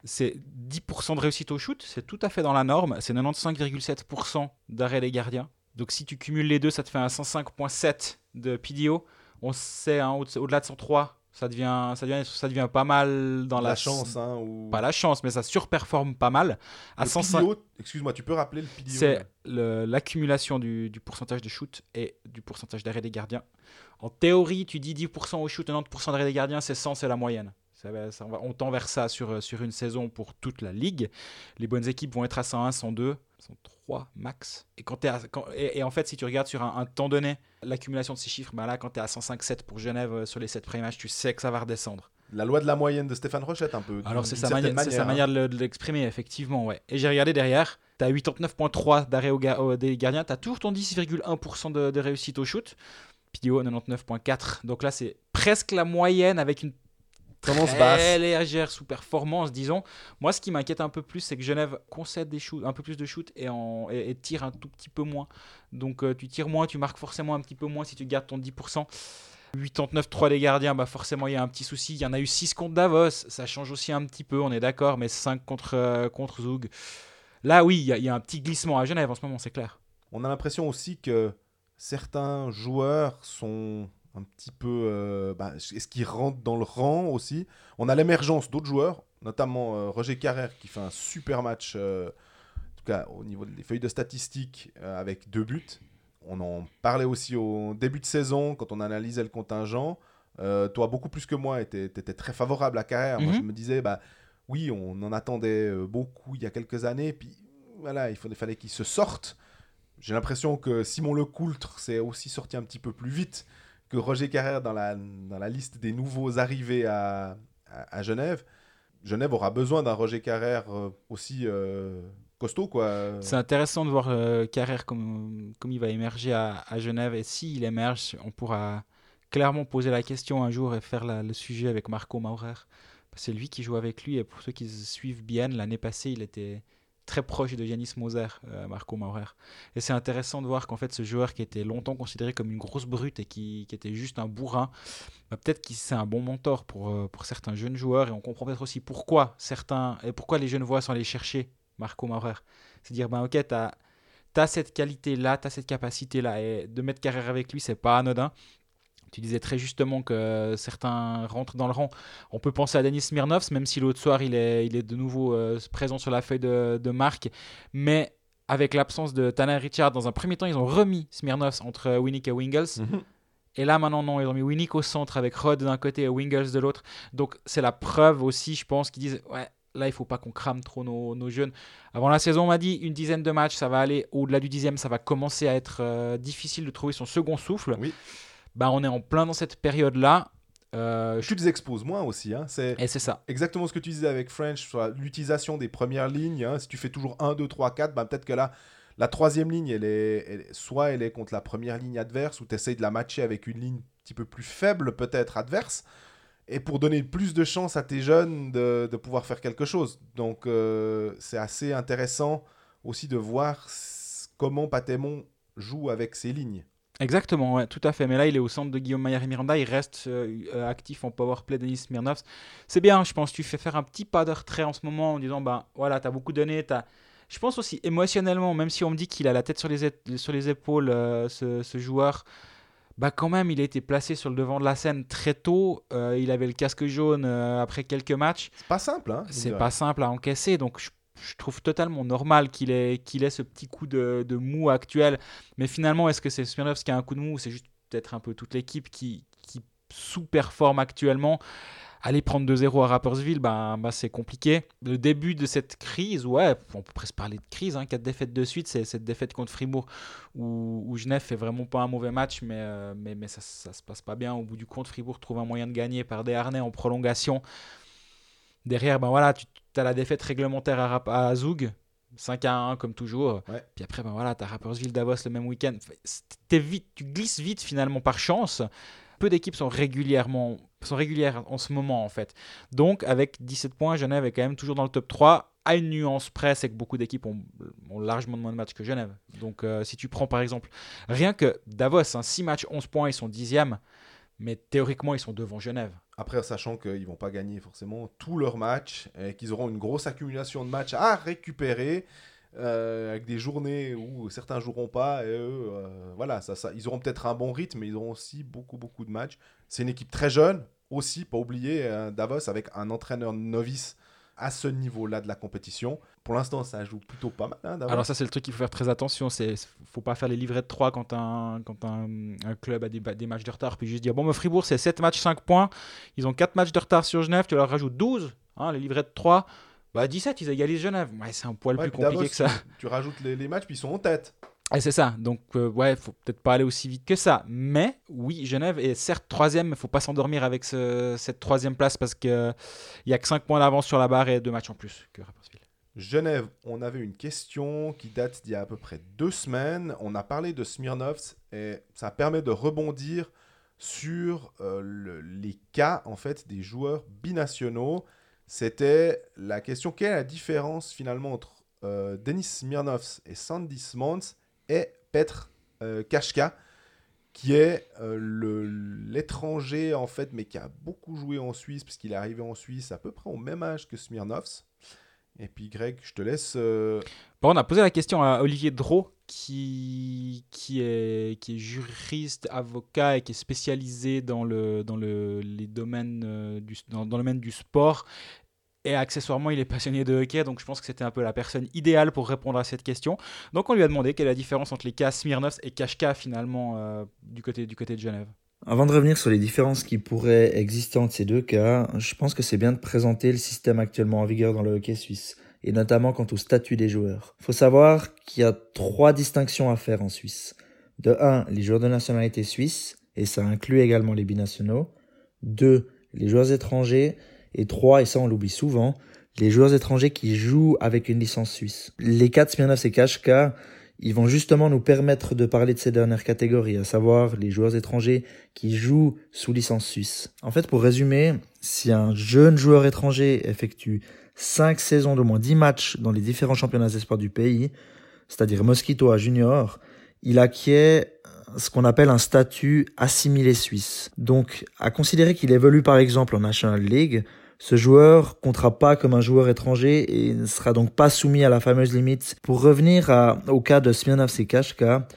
C'est 10% de réussite au shoot, c'est tout à fait dans la norme. C'est 95,7% d'arrêt des gardiens. Donc si tu cumules les deux, ça te fait un 105,7 de PDO. On sait, hein, au- au-delà de 103, ça devient, ça, devient, ça devient pas mal dans la, la, chance, hein, ou... Pas la chance, mais ça surperforme pas mal. À Le 105, PDO, excuse-moi, tu peux rappeler le PDO c'est l'accumulation du, du pourcentage de shoot et du pourcentage d'arrêt des gardiens. En théorie, tu dis 10% au shoot, 90% d'arrêt des gardiens, c'est 100, c'est la moyenne. Ça va- on tend vers ça sur, euh, sur une saison pour toute la ligue. Les bonnes équipes vont être à 101, 102, 103 max. Et, quand t'es à- quand- et, et en fait, si tu regardes sur un, un temps donné, l'accumulation de ces chiffres, ben là, quand tu es à 105,7 pour Genève euh, sur les 7 premiers matchs, tu sais que ça va redescendre. La loi de la moyenne de Stéphane Rochette, un peu. Alors c'est sa, sa manière, hein. de le- de l'exprimer, effectivement. Ouais. Et j'ai regardé derrière, tu as 89.3 d'arrêt au ga- des gardiens, tu as toujours ton 10,1% de, de réussite au shoot. PDO 99.4. Donc là, c'est presque la moyenne avec une Tendance très basse. légère sous-performance, disons. Moi, ce qui m'inquiète un peu plus, c'est que Genève concède des shoots, un peu plus de shoot et, en, et, et tire un tout petit peu moins. Donc euh, tu tires moins, tu marques forcément un petit peu moins si tu gardes ton 10%. 89-3 des gardiens, bah forcément il y a un petit souci. Il y en a eu 6 contre Davos, ça change aussi un petit peu, on est d'accord, mais 5 contre, euh, contre Zug. Là, oui, il y, a- il y a un petit glissement à Genève en ce moment, c'est clair. On a l'impression aussi que certains joueurs sont un petit peu. euh, bah, Est-ce qu'ils rentrent dans le rang aussi On a l'émergence d'autres joueurs, notamment euh, Roger Carrère qui fait un super match, euh, en tout cas au niveau des feuilles de statistiques, avec deux buts. On en parlait aussi au début de saison quand on analysait le contingent. Toi, beaucoup plus que moi, tu étais très favorable à Carrère. Moi, Mhm. je me disais, bah, oui, on en attendait beaucoup il y a quelques années. Puis voilà, il fallait, fallait qu'il se sorte. J'ai l'impression que Simon Lecoultre s'est aussi sorti un petit peu plus vite que Roger Carrère dans la, dans la liste des nouveaux arrivés à, à, Genève. Genève aura besoin d'un Roger Carrère euh, aussi euh, costaud, quoi. C'est intéressant de voir euh, Carrère comme, comme il va émerger à, à Genève. Et s'il émerge, on pourra clairement poser la question un jour et faire le sujet avec Marco Maurer. C'est lui qui joue avec lui. Et pour ceux qui suivent bien, l'année passée, il était très proche de Yanis Moser, euh, Marco Maurer. Et c'est intéressant de voir qu'en fait, ce joueur qui était longtemps considéré comme une grosse brute et qui, était juste un bourrin, bah, peut-être que c'est un bon mentor pour, euh, pour certains jeunes joueurs. Et on comprend peut-être aussi pourquoi certains et pourquoi les jeunes voix sont allés chercher Marco Maurer. C'est dire, ben ok, tu as, cette qualité-là, tu as cette capacité-là. Et de mettre carrière avec lui, c'est pas anodin. Tu disais très justement que certains rentrent dans le rang. On peut penser à Denis Smirnovs, même si l'autre soir il est, il est de nouveau euh, présent sur la feuille de, de marque. Mais avec l'absence de Tanner Richard, dans un premier temps, ils ont remis Smirnovs entre Winnick et Wingles. Mhm. Et là, maintenant, non, ils ont mis Winnick au centre avec Rod d'un côté et Wingles de l'autre. Donc, c'est la preuve aussi, je pense, qu'ils disent Ouais, là, il faut pas qu'on crame trop nos, nos jeunes. Avant la saison, on m'a dit une dizaine de matchs, ça va aller au-delà du dixième, ça va commencer à être euh, difficile de trouver son second souffle. Oui. Bah, on est en plein dans cette période-là. Euh, Tu les exposes moins aussi. Hein. C'est et c'est ça. exactement ce que tu disais avec French sur l'utilisation des premières lignes. hein. Si tu fais toujours 1, 2, 3, 4, bah, peut-être que là, la troisième ligne, elle est, elle soit elle est contre la première ligne adverse, ou tu essayes de la matcher avec une ligne un petit peu plus faible, peut-être adverse, et pour donner plus de chance à tes jeunes de, de pouvoir faire quelque chose. Donc, euh, c'est assez intéressant aussi de voir comment Patémon joue avec ses lignes. Exactement, ouais, tout à fait. Mais là, il est au centre de Guillaume Maillard et Miranda. Il reste euh, euh, actif en powerplay Denis Smirnovs. C'est bien, je pense. Tu fais faire un petit pas de retrait en ce moment en disant bah voilà, tu as beaucoup donné. As... Je pense aussi émotionnellement, même si on me dit qu'il a la tête sur les, sur les épaules, euh, ce, ce joueur, bah quand même, il a été placé sur le devant de la scène très tôt. Euh, il avait le casque jaune après quelques matchs. C'est pas simple, hein C'est pas simple à encaisser, donc je, je trouve totalement normal qu'il ait, qu'il ait ce petit coup de, de mou actuel. Mais finalement, est-ce que c'est Smirnovs qui a un coup de mou ou c'est juste peut-être un peu toute l'équipe qui, qui sous-performe actuellement? Aller prendre 2-0 à Rappersville, ben, ben, c'est compliqué. Le début de cette crise, ouais, on peut presque parler de crise, hein, quatre défaites de suite, c'est cette défaite contre Fribourg où, Genève fait vraiment pas un mauvais match, mais, euh, mais, mais ça, ça se passe pas bien. Au bout du compte, Fribourg trouve un moyen de gagner par des harnais en prolongation. Derrière, ben voilà, tu as la défaite réglementaire à, Rap- à Zug. 5 à 1 comme toujours. Ouais. Puis après, ben voilà, t'as Rappersville Davos le même week-end. Vite, tu glisses vite finalement par chance. Peu d'équipes sont régulièrement sont régulières en ce moment en fait. Donc avec 17 points, Genève est quand même toujours dans le top 3 à une nuance près, c'est que beaucoup d'équipes ont, ont largement moins de matchs que Genève. Donc euh, si tu prends par exemple rien que Davos, 6 matchs, 11 points, ils sont 10e, mais théoriquement ils sont devant Genève. Après, sachant qu'ils vont pas gagner forcément tous leurs matchs et qu'ils auront une grosse accumulation de matchs à récupérer. euh, avec des journées où certains joueront pas euh, voilà, ils auront peut-être un bon rythme, mais ils auront aussi beaucoup, beaucoup de matchs. C'est une équipe très jeune, aussi, pas oublier euh, Davos avec un entraîneur novice à ce niveau-là de la compétition. Pour l'instant, ça joue plutôt pas mal. hein. Alors ça c'est le truc qu'il faut faire très attention, c'est faut pas faire les livrets de 3 quand un, quand un, un club a des, des matchs de retard, puis juste dire bon mais Fribourg c'est 7 matchs 5 points, ils ont 4 matchs de retard sur Genève, tu leur rajoutes 12, hein, les livrets de 3, bah 17 ils égalisent Genève. Ouais, c'est un poil Ouais, plus compliqué que ça. Tu, tu rajoutes les, les matchs, puis ils sont en tête. Et c'est ça, donc euh, ouais, faut peut-être pas aller aussi vite que ça. Mais oui, Genève est certes troisième, mais faut pas s'endormir avec ce- cette troisième place parce qu'il y a que 5 points d'avance sur la barre et 2 matchs en plus que Rapperswil. Genève, on avait une question qui date d'il y a à peu près deux semaines. On a parlé de Smirnovs et ça permet de rebondir sur euh, le- les cas en fait des joueurs binationaux. C'était la question quelle est la différence finalement entre euh, Denis Smirnovs et Sandy Smons et Petr euh, Kashka qui est euh, l'étranger en fait mais qui a beaucoup joué en Suisse parce qu'il est arrivé en Suisse à peu près au même âge que Smirnovs. Et puis Greg, je te laisse. euh, Bon, on a posé la question à Olivier Drault, qui, qui, est, qui est juriste, avocat et qui est spécialisé dans le, dans le, les domaines, euh, dans le domaine du sport. Et accessoirement, il est passionné de hockey, donc je pense que c'était un peu la personne idéale pour répondre à cette question. Donc on lui a demandé quelle est la différence entre les cas Smirnovs et Kashka finalement euh, du, côté, du côté de Genève. Avant de revenir sur les différences qui pourraient exister entre ces deux cas, je pense que c'est bien de présenter le système actuellement en vigueur dans le hockey suisse, et notamment quant au statut des joueurs. faut savoir qu'il y a trois distinctions à faire en Suisse. De 1, les joueurs de nationalité suisse, et ça inclut également les binationaux. 2, les joueurs étrangers. Et 3, et ça on l'oublie souvent, les joueurs étrangers qui jouent avec une licence suisse. Les cas de Smirnov et Kashka, ils vont justement nous permettre de parler de ces dernières catégories, à savoir les joueurs étrangers qui jouent sous licence suisse. En fait, pour résumer, si un jeune joueur étranger effectue 5 saisons d'au moins 10 matchs dans les différents championnats espoirs du pays, c'est-à-dire Mosquito à junior, il acquiert ce qu'on appelle un statut assimilé suisse. Donc, à considérer qu'il évolue par exemple en National League, ce joueur comptera pas comme un joueur étranger et ne sera donc pas soumis à la fameuse limite. Pour revenir au cas de Smirnov et Kashka,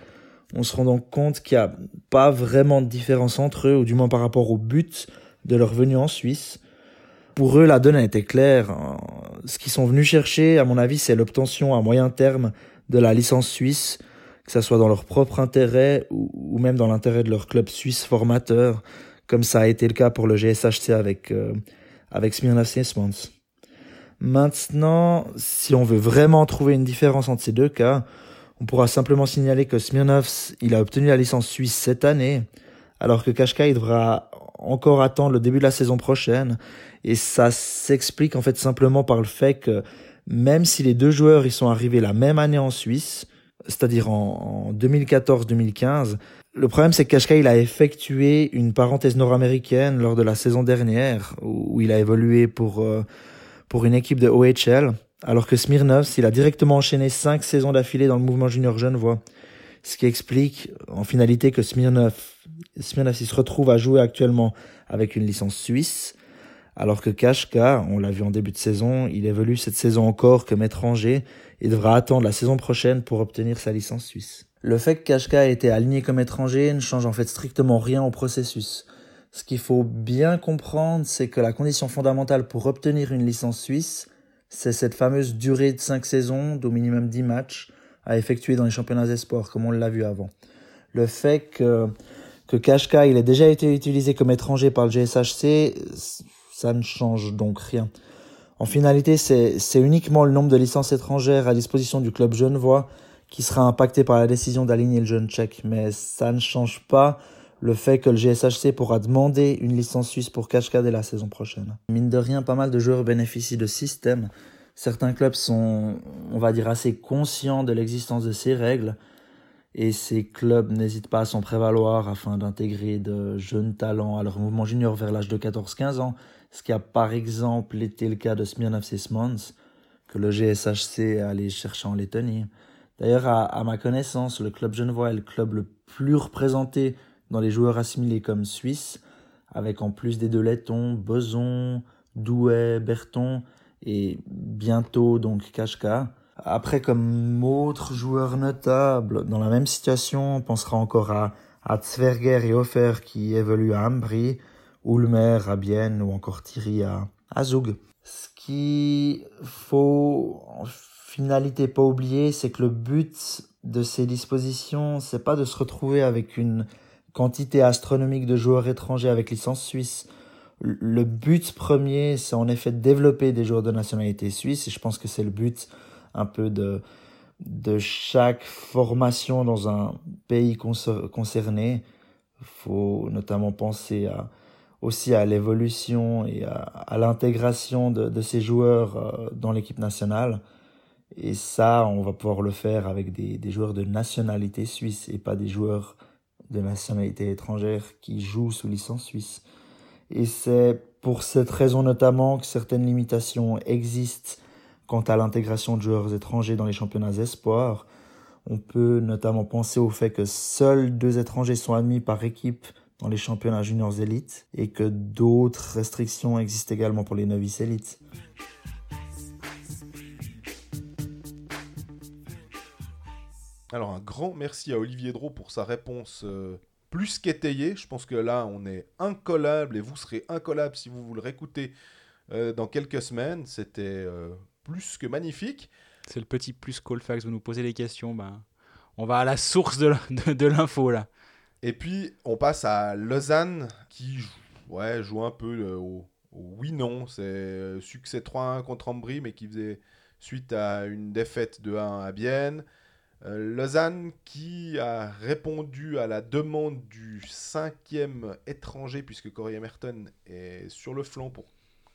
on se rend donc compte qu'il n'y a pas vraiment de différence entre eux, ou du moins par rapport au but de leur venue en Suisse. Pour eux, la donne a été claire. Ce qu'ils sont venus chercher, à mon avis, c'est l'obtention à moyen terme de la licence suisse, que ce soit dans leur propre intérêt ou, même dans l'intérêt de leur club suisse formateur, comme ça a été le cas pour le GSHC avec, euh, avec Smirnov. Maintenant, si on veut vraiment trouver une différence entre ces deux cas, on pourra simplement signaler que Smirnov, il a obtenu la licence suisse cette année, alors que Kashka, il devra encore attendre le début de la saison prochaine. Et ça s'explique en fait simplement par le fait que même si les deux joueurs ils sont arrivés la même année en Suisse, c'est-à-dire en, en 2014-2015, le problème c'est que Kashka il a effectué une parenthèse nord-américaine lors de la saison dernière où, il a évolué pour euh, pour une équipe de OHL, alors que Smirnov il a directement enchaîné cinq saisons d'affilée dans le mouvement junior genevois. Ce qui explique en finalité que Smirnov, Smirnov il se retrouve à jouer actuellement avec une licence suisse, alors que Kashka, on l'a vu en début de saison, il évolue cette saison encore comme étranger et devra attendre la saison prochaine pour obtenir sa licence suisse. Le fait que Kashka ait été aligné comme étranger ne change en fait strictement rien au processus. Ce qu'il faut bien comprendre, c'est que la condition fondamentale pour obtenir une licence suisse, c'est cette fameuse durée de 5 saisons d'au minimum 10 matchs à effectuer dans les championnats espoirs, comme on l'a vu avant. Le fait que, que Kashka il ait déjà été utilisé comme étranger par le GSHC, ça ne change donc rien. En finalité, c'est uniquement le nombre de licences étrangères à disposition du club genevois qui sera impacté par la décision d'aligner le jeune tchèque, mais ça ne change pas le fait que le GSHC pourra demander une licence suisse pour Kashka dès la saison prochaine. Mine de rien, pas mal de joueurs bénéficient de systèmes. Certains clubs sont, on va dire, assez conscients de l'existence de ces règles et ces clubs n'hésitent pas à s'en prévaloir afin d'intégrer de jeunes talents à leur mouvement junior vers l'âge de 14-15 ans, ce qui a par exemple été le cas de Smirnov Sismons, que le GSHC est allé chercher en Lettonie. D'ailleurs, à, ma connaissance, le club genevois est le club le plus représenté dans les joueurs assimilés comme suisses, avec en plus des deux lettons, Boson, Douai, Berton et bientôt donc Kashka. Après, comme autres joueurs notables dans la même situation, on pensera encore à, à Zwerger et Hofer qui évoluent à Ambry, Ulmer à Bienne ou encore Thierry à, à. Ce qu'il faut en finalité pas oublier, c'est que le but de ces dispositions, c'est pas de se retrouver avec une quantité astronomique de joueurs étrangers avec licence suisse. Le but premier, c'est en effet de développer des joueurs de nationalité suisse, et je pense que c'est le but un peu de, de chaque formation dans un pays concerné. Il faut notamment penser aussi à l'évolution et à, à l'intégration de, de, ces joueurs euh, dans l'équipe nationale. Et ça, on va pouvoir le faire avec des, des joueurs de nationalité suisse et pas des joueurs de nationalité étrangère qui jouent sous licence suisse. Et c'est pour cette raison notamment que certaines limitations existent Quant à l'intégration de joueurs étrangers dans les championnats espoirs, on peut notamment penser au fait que seuls deux étrangers sont admis par équipe dans les championnats juniors élites et que d'autres restrictions existent également pour les novices élites. Alors un grand merci à Olivier Drault pour sa réponse euh, plus qu'étayée. Je pense que là on est incollable et vous serez incollable si vous vous le réécoutez euh, dans quelques semaines. C'était euh, plus que magnifique. C'est le petit plus Colfax, vous nous posez des questions, ben, on va à la source de, l'info là. Et puis on passe à Lausanne qui ouais, joue un peu euh, au, oui-non. C'est euh, succès 3-1 contre Ambry, mais qui faisait suite à une défaite de 1 à Bienne. Euh, Lausanne qui a répondu à la demande du cinquième étranger, puisque Corey Merton est sur le flanc pour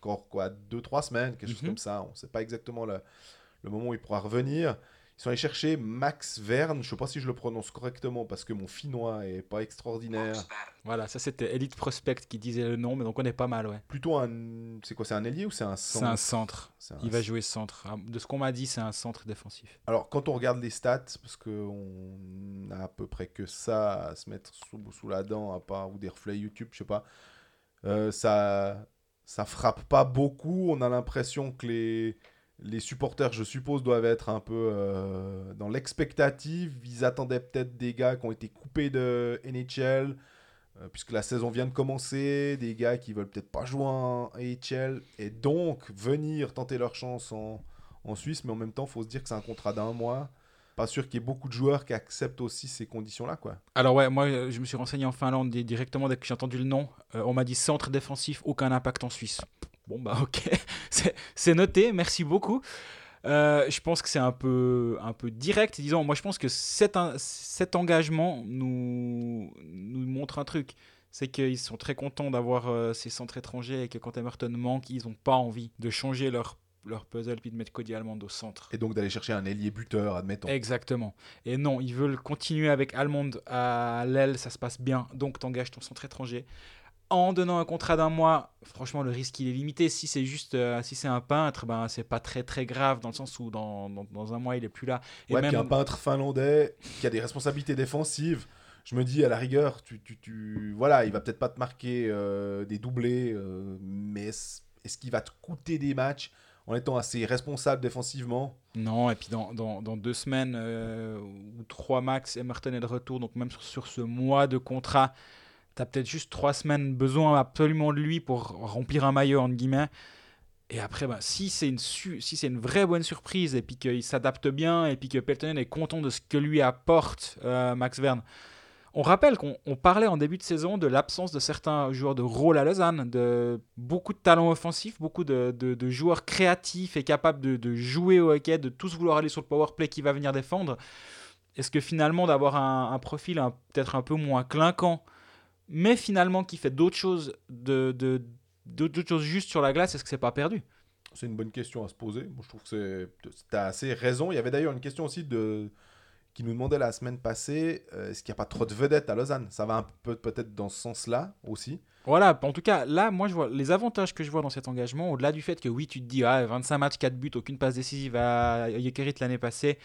encore quoi, deux, trois semaines, quelque chose mhm. comme ça. On ne sait pas exactement le, le, moment où il pourra revenir. Ils sont allés chercher Max Verne, je ne sais pas si je le prononce correctement parce que mon finnois est pas extraordinaire. Voilà, ça c'était Elite Prospect qui disait le nom, mais donc on est pas mal, ouais. Plutôt un. C'est quoi C'est un ailier ou c'est un centre C'est un centre. Il va jouer centre. Ah, de ce qu'on m'a dit, c'est un centre défensif. Alors quand on regarde les stats, parce qu'on a à peu près que ça à se mettre sous, sous la dent, à part ou des reflets YouTube, je sais pas. Euh, ça, ça frappe pas beaucoup. On a l'impression que les, les supporters, je suppose, doivent être un peu euh, dans l'expectative. Ils attendaient peut-être des gars qui ont été coupés de NHL, euh, puisque la saison vient de commencer, des gars qui veulent peut-être pas jouer en NHL, et donc venir tenter leur chance en, en Suisse, mais en même temps, il faut se dire que c'est un contrat d'un mois pas sûr qu'il y ait beaucoup de joueurs qui acceptent aussi ces conditions-là. quoi. Alors ouais, moi je me suis renseigné en Finlande directement dès que j'ai entendu le nom. Euh, on m'a dit centre défensif, aucun impact en Suisse. Bon bah ok, c'est noté, merci beaucoup. Euh, je pense que c'est un peu, un peu direct. Disons, moi je pense que cet, cet engagement nous, nous montre un truc. C'est qu'ils sont très contents d'avoir euh, ces centres étrangers et que quand Emerton manque, ils n'ont pas envie de changer leur leur puzzle puis de mettre Cody Almond au centre. Et donc d'aller chercher un ailier buteur, admettons. Exactement. Et non, ils veulent continuer avec Almond à l'aile, ça se passe bien, donc t'engages ton centre étranger. En donnant un contrat d'un mois, franchement, le risque il est limité. Si c'est juste, euh, si c'est un peintre, ben c'est pas très très grave dans le sens où dans, dans, un mois il est plus là. Et ouais, même... puis un peintre finlandais qui a des responsabilités défensives je me dis à la rigueur, tu, tu, tu voilà, il va peut-être pas te marquer euh, des doublés, euh, mais est-ce qu'il va te coûter des matchs? En étant assez responsable défensivement. Non, et puis dans, dans, dans deux semaines euh, ou trois max, Emerton est de retour, donc même sur, sur ce mois de contrat, tu as peut-être juste trois semaines besoin absolument de lui pour remplir un maillot, entre guillemets. Et après, bah, si c'est une, si c'est une vraie bonne surprise, et puis qu'il s'adapte bien, et puis que Peltonen est content de ce que lui apporte euh, Max Verne, on rappelle qu'on parlait en début de saison de l'absence de certains joueurs de rôle à Lausanne, de beaucoup de talents offensifs, beaucoup de, joueurs créatifs et capables de, jouer au hockey, de tous vouloir aller sur le power play qui va venir défendre. Est-ce que finalement d'avoir un, profil peut-être un peu moins clinquant, mais finalement qui fait d'autres choses, de, d'autres choses juste sur la glace, est-ce que c'est pas perdu? C'est une bonne question à se poser. Moi, je trouve que tu as assez raison. Il y avait d'ailleurs une question aussi de qui nous demandait la semaine passée euh, est-ce qu'il n'y a pas trop de vedettes à Lausanne? Ça va un peu peut-être dans ce sens-là aussi. Voilà, en tout cas, là, moi, je vois les avantages que je vois dans cet engagement, au-delà du fait que oui, tu te dis, ah, 25 matchs, 4 buts, aucune passe décisive à Yekerit l'année passée,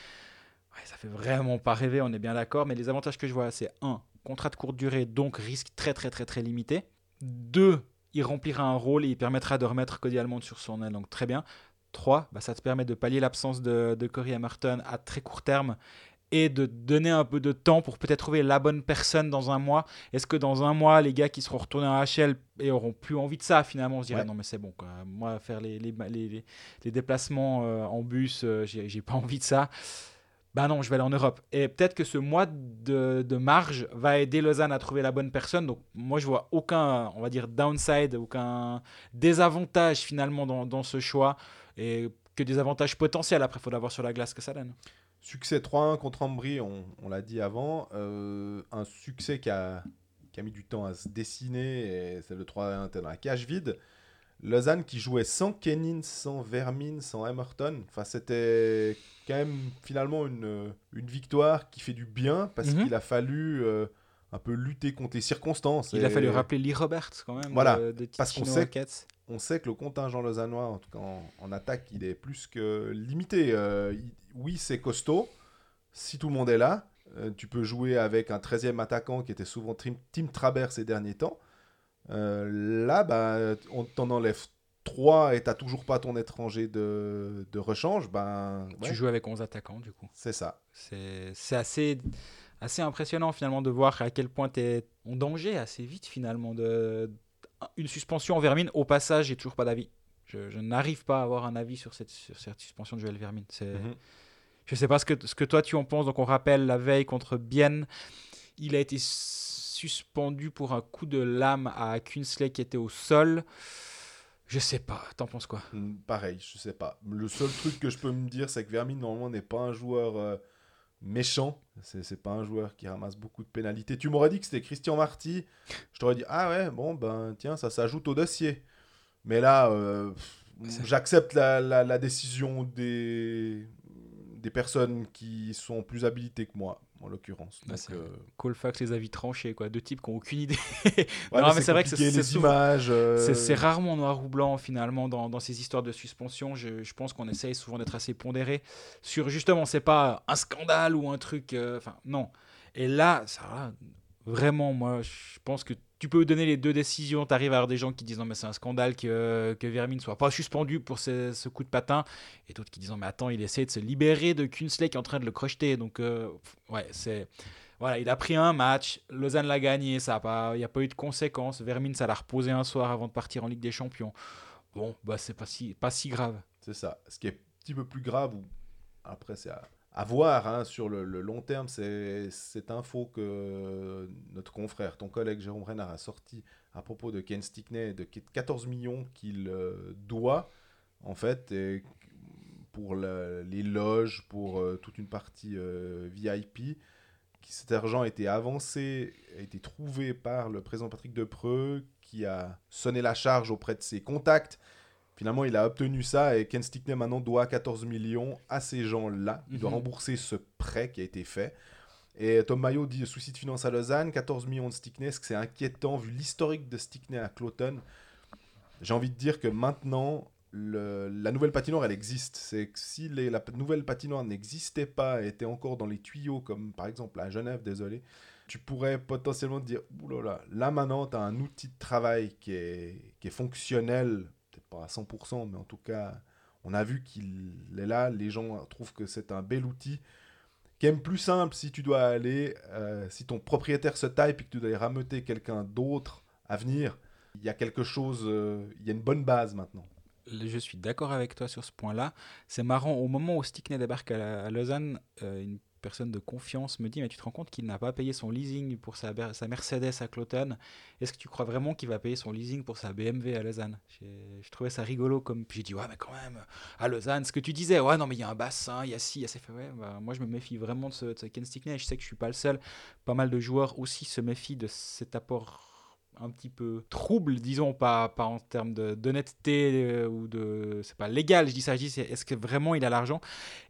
ouais, ça fait vraiment pas rêver, on est bien d'accord, mais les avantages que je vois, c'est 1, contrat de courte durée, donc risque très très très très limité. 2, il remplira un rôle et il permettra de remettre Cody Almond sur son aile, donc très bien. 3, bah, ça te permet de pallier l'absence de, de Corey Emerton à très court terme et de donner un peu de temps pour peut-être trouver la bonne personne dans un mois. Est-ce que dans un mois, les gars qui seront retournés en HL et auront plus envie de ça finalement On se dirait non mais c'est bon, quoi. moi faire les, les, les, les déplacements euh, en bus, euh, j'ai pas envie de ça. Ben non, je vais aller en Europe. Et peut-être que ce mois de, de, marge va aider Lausanne à trouver la bonne personne. Donc moi, je vois aucun, on va dire, downside, aucun désavantage finalement dans, dans ce choix. Et que des avantages potentiels. Après, il faut l'avoir sur la glace que ça donne. Succès 3-1 contre Ambry, on, on l'a dit avant. Euh, un succès qui a, qui a, mis du temps à se dessiner, et c'est le 3-1 dans la cage vide. Lausanne qui jouait sans Kenin, sans Vermin, sans Emerton. Enfin, c'était quand même finalement une, une victoire qui fait du bien parce mhm. qu'il a fallu euh, un peu lutter contre les circonstances. Il a fallu rappeler Lee Roberts quand même. Voilà, parce qu'on sait, on sait que le contingent lausannois, en tout cas en, attaque, il est plus que limité. Euh, oui, c'est costaud. Si tout le monde est là, euh, tu peux jouer avec un 13e attaquant qui était souvent Tim Trabert ces derniers temps. Euh, là, bah, on t'en enlève 3 et t'as toujours pas ton étranger de, de rechange. Ben, Tu joues avec 11 attaquants, du coup. C'est ça. C'est assez, assez impressionnant, finalement, de voir à quel point tu es en danger assez vite, finalement. De, une suspension en vermine, au passage, j'ai toujours pas d'avis. Je, n'arrive pas à avoir un avis sur cette, sur cette suspension de Joël Vermine. C'est. Mhm. Je sais pas ce que, ce que toi tu en penses. Donc on rappelle la veille contre Bienne, il a été suspendu pour un coup de lame à Kunsley qui était au sol. Je sais pas, t'en penses quoi? Mm, Pareil, je sais pas. Le seul truc que je peux me dire, c'est que Vermin, normalement, n'est pas un joueur euh, méchant. C'est pas un joueur qui ramasse beaucoup de pénalités. Tu m'aurais dit que c'était Christian Marty. Je t'aurais dit, ah ouais, bon, ben tiens, ça s'ajoute au dossier. Mais là, euh, j'accepte la, la, la, décision des, des personnes qui sont plus habilitées que moi, en l'occurrence. Bah, euh... Colfax les avis tranchés, quoi. Deux types qui n'ont aucune idée. non, mais c'est vrai que c'est les images. Euh, c'est rarement noir ou blanc, finalement, dans, dans ces histoires de suspension. Je, je pense qu'on essaye souvent d'être assez pondéré sur, justement, c'est pas un scandale ou un truc. Euh, enfin, non. Et là, ça vraiment, moi, je pense que tu peux donner les deux décisions. Tu à avoir des gens qui disent non, mais c'est un scandale que, que Vermin soit pas suspendu pour ce, coup de patin. Et d'autres qui disent mais attends, il essaie de se libérer de Kunsley qui est en train de le crocheter. Donc, euh, ouais, c'est. Voilà, il a pris un match, Lausanne l'a gagné, ça pas, il n'y a pas eu de conséquences. Vermin, ça l'a reposé un soir avant de partir en Ligue des Champions. Bon, bah c'est pas si, pas si grave. C'est ça. Ce qui est un petit peu plus grave, après c'est à à voir hein, sur le, long terme, c'est cette info que notre confrère, ton collègue Jérôme Renard a sorti à propos de Ken Stickney de 14 millions qu'il euh, doit, en fait, pour les loges, pour euh, toute une partie euh, VIP. Cet argent a été avancé, a été trouvé par le président Patrick Depreux, qui a sonné la charge auprès de ses contacts Finalement, il a obtenu ça et Ken Stickney maintenant doit 14 millions à ces gens-là. Il doit mhm. rembourser ce prêt qui a été fait. Et Tom Mayo dit souci de finance à Lausanne, 14 millions de Stickney, est-ce que c'est inquiétant vu l'historique de Stickney à Cloton J'ai envie de dire que maintenant, la nouvelle patinoire, elle existe. C'est que si la nouvelle patinoire n'existait pas, et était encore dans les tuyaux, comme par exemple à Genève, désolé, tu pourrais potentiellement te dire, oulala, là maintenant, tu as un outil de travail qui est, qui est fonctionnel pas à 100%, mais en tout cas, on a vu qu'il est là. Les gens trouvent que c'est un bel outil. Qui est plus simple si tu dois aller, euh, si ton propriétaire se taille et que tu dois aller rameuter quelqu'un d'autre à venir, il y a quelque chose, euh, il y a une bonne base maintenant. Je suis d'accord avec toi sur ce point-là. C'est marrant, au moment où Stickney débarque à, Lausanne, euh, personne de confiance me dit mais tu te rends compte qu'il n'a pas payé son leasing pour sa, Mercedes à Cloton est-ce que tu crois vraiment qu'il va payer son leasing pour sa BMW à Lausanne? Je trouvais ça rigolo comme j'ai dit ouais mais quand même à Lausanne ce que tu disais ouais non mais il y a un bassin il y a ci il y a ces ouais, bah, moi je me méfie vraiment de ce, Ken Stickney je sais que je suis pas le seul. Pas mal de joueurs aussi se méfient de cet apport un petit peu trouble, disons, pas, pas en termes d'honnêteté euh, ou de. C'est pas légal, je dis ça, je dis est-ce que vraiment il a l'argent?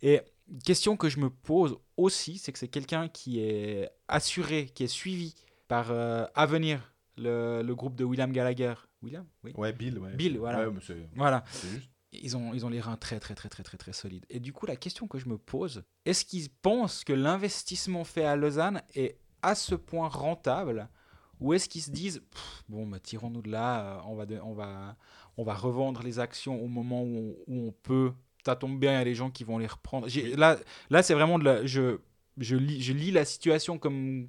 Et question que je me pose aussi, c'est que c'est quelqu'un qui est assuré, qui est suivi par euh, Avenir, le, le groupe de William Gallagher. William Oui. Ouais, Bill, ouais. Bill, voilà. Ouais, Voilà. juste. Ils ont, ils ont les reins très, très, très, très, très, très solides. Et du coup, la question que je me pose, est-ce qu'ils pensent que l'investissement fait à Lausanne est à ce point rentable Ou est-ce qu'ils se disent, bon, bah, tirons-nous de là, euh, on va, de- on, va, on va revendre les actions au moment où on, où on peut Ça tombe bien, il y a des gens qui vont les reprendre. Là, là c'est vraiment de la. Je, je, lis, je lis la situation comme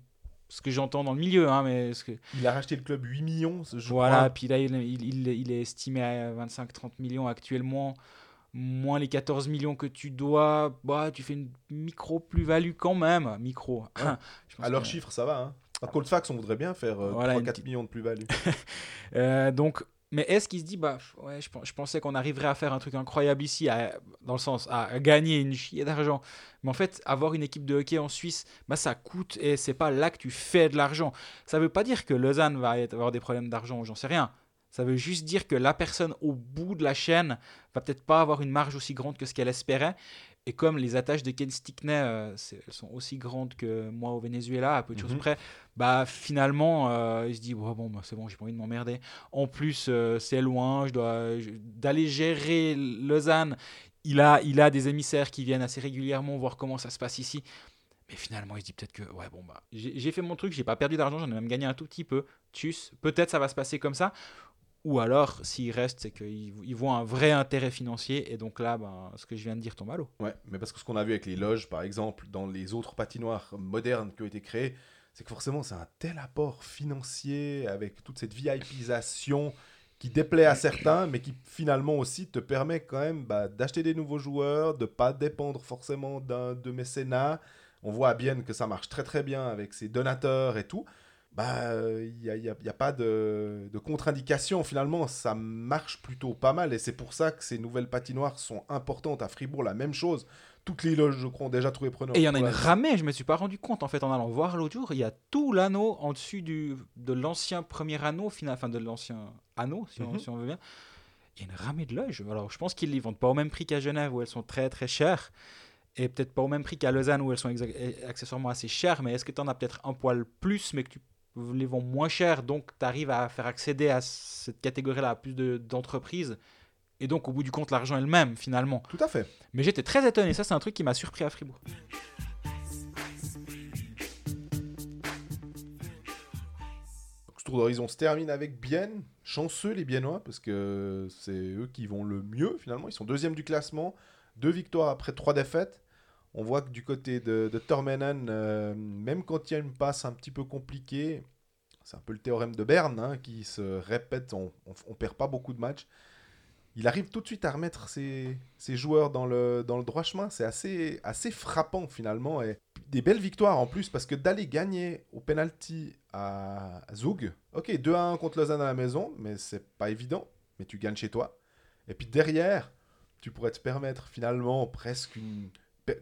ce que j'entends dans le milieu. Hein, mais ce que, Il a racheté le club 8 millions, je voilà, crois. puis là, il, il- il- est estimé à 25-30 millions actuellement, moins les 14 millions que tu dois, bah, tu fais une micro plus-value quand même. Micro. Je pense À leur que- chiffre, ça va. Hein. À Colfax, on voudrait bien faire euh, Voilà, une 3-4 petite- millions de plus-value. Euh, donc, mais est-ce qu'il se dit, bah, ouais, je, pen- je pensais qu'on arriverait à faire un truc incroyable ici, à- dans le sens à, gagner une chier d'argent. Mais en fait, avoir une équipe de hockey en Suisse, bah, ça coûte et c'est pas là que tu fais de l'argent. Ça veut pas dire que Lausanne va avoir des problèmes d'argent j'en sais rien. Ça veut juste dire que la personne au bout de la chaîne va peut-être pas avoir une marge aussi grande que ce qu'elle espérait. Et comme les attaches de Ken Stickney, euh, elles sont aussi grandes que moi au Venezuela, à peu de choses Mhm. près, bah finalement, euh, il se dit bon, bon bah, c'est bon, j'ai pas envie de m'emmerder. En plus, euh, c'est loin, je dois d'aller gérer Lausanne. Il a, il a des émissaires qui viennent assez régulièrement voir comment ça se passe ici. Mais finalement, il se dit peut-être que ouais bon bah j'ai j'ai fait mon truc, j'ai pas perdu d'argent, j'en ai même gagné un tout petit peu. Tchuss, peut-être ça va se passer comme ça. Ou alors, s'il reste, c'est qu'ils ils voient un vrai intérêt financier. Et donc là, ben, ce que je viens de dire tombe à l'eau. Ouais, mais parce que ce qu'on a vu avec les loges, par exemple, dans les autres patinoires modernes qui ont été créées, c'est que forcément, c'est un tel apport financier avec toute cette VIPisation qui déplaît à certains, mais qui finalement aussi te permet quand même bah, d'acheter des nouveaux joueurs, de pas dépendre forcément d'un de mécénat. On voit à Bienne que ça marche très très bien avec ses donateurs et tout. Bah, il n'y a, y a- y a pas de, de contre-indication finalement, ça marche plutôt pas mal et c'est pour ça que ces nouvelles patinoires sont importantes. À Fribourg, la même chose. Toutes les loges, je crois, ont déjà trouvé preneur. Et il y en a une ramée, je me suis pas rendu compte en fait en allant voir l'autre jour. Il y a tout l'anneau en dessus du, de l'ancien premier anneau, final, enfin de l'ancien anneau, si, on, Mhm. si on veut bien. Il y a une ramée de loges. Alors je pense qu'ils les vendent pas au même prix qu'à Genève où elles sont très très chères. Et peut-être pas au même prix qu'à Lausanne où elles sont accessoirement assez chères. Mais est-ce que tu en as peut-être un poil plus, mais que tu les vends moins cher, donc tu arrives à faire accéder à cette catégorie-là à plus de- d'entreprises et donc, au bout du compte, l'argent est le même, finalement. Tout à fait. Mais j'étais très étonné. Ça, c'est un truc qui m'a surpris à Fribourg. Ce tour d'horizon se termine avec Bienne. Chanceux les Biennois, parce que c'est eux qui vont le mieux finalement. Ils sont deuxième du classement. Deux victoires après trois défaites. On voit que du côté de, de Tormenan, euh, même quand il y a une passe un petit peu compliquée, c'est un peu le théorème de Berne hein, qui se répète, on, on perd pas beaucoup de matchs. Il arrive tout de suite à remettre ses, joueurs dans le, droit chemin. C'est assez, frappant finalement. Et des belles victoires en plus, parce que d'aller gagner au penalty à Zug, ok, 2 à 1 contre Lausanne à la maison, mais c'est pas évident, mais tu gagnes chez toi. Et puis derrière, tu pourrais te permettre finalement presque une.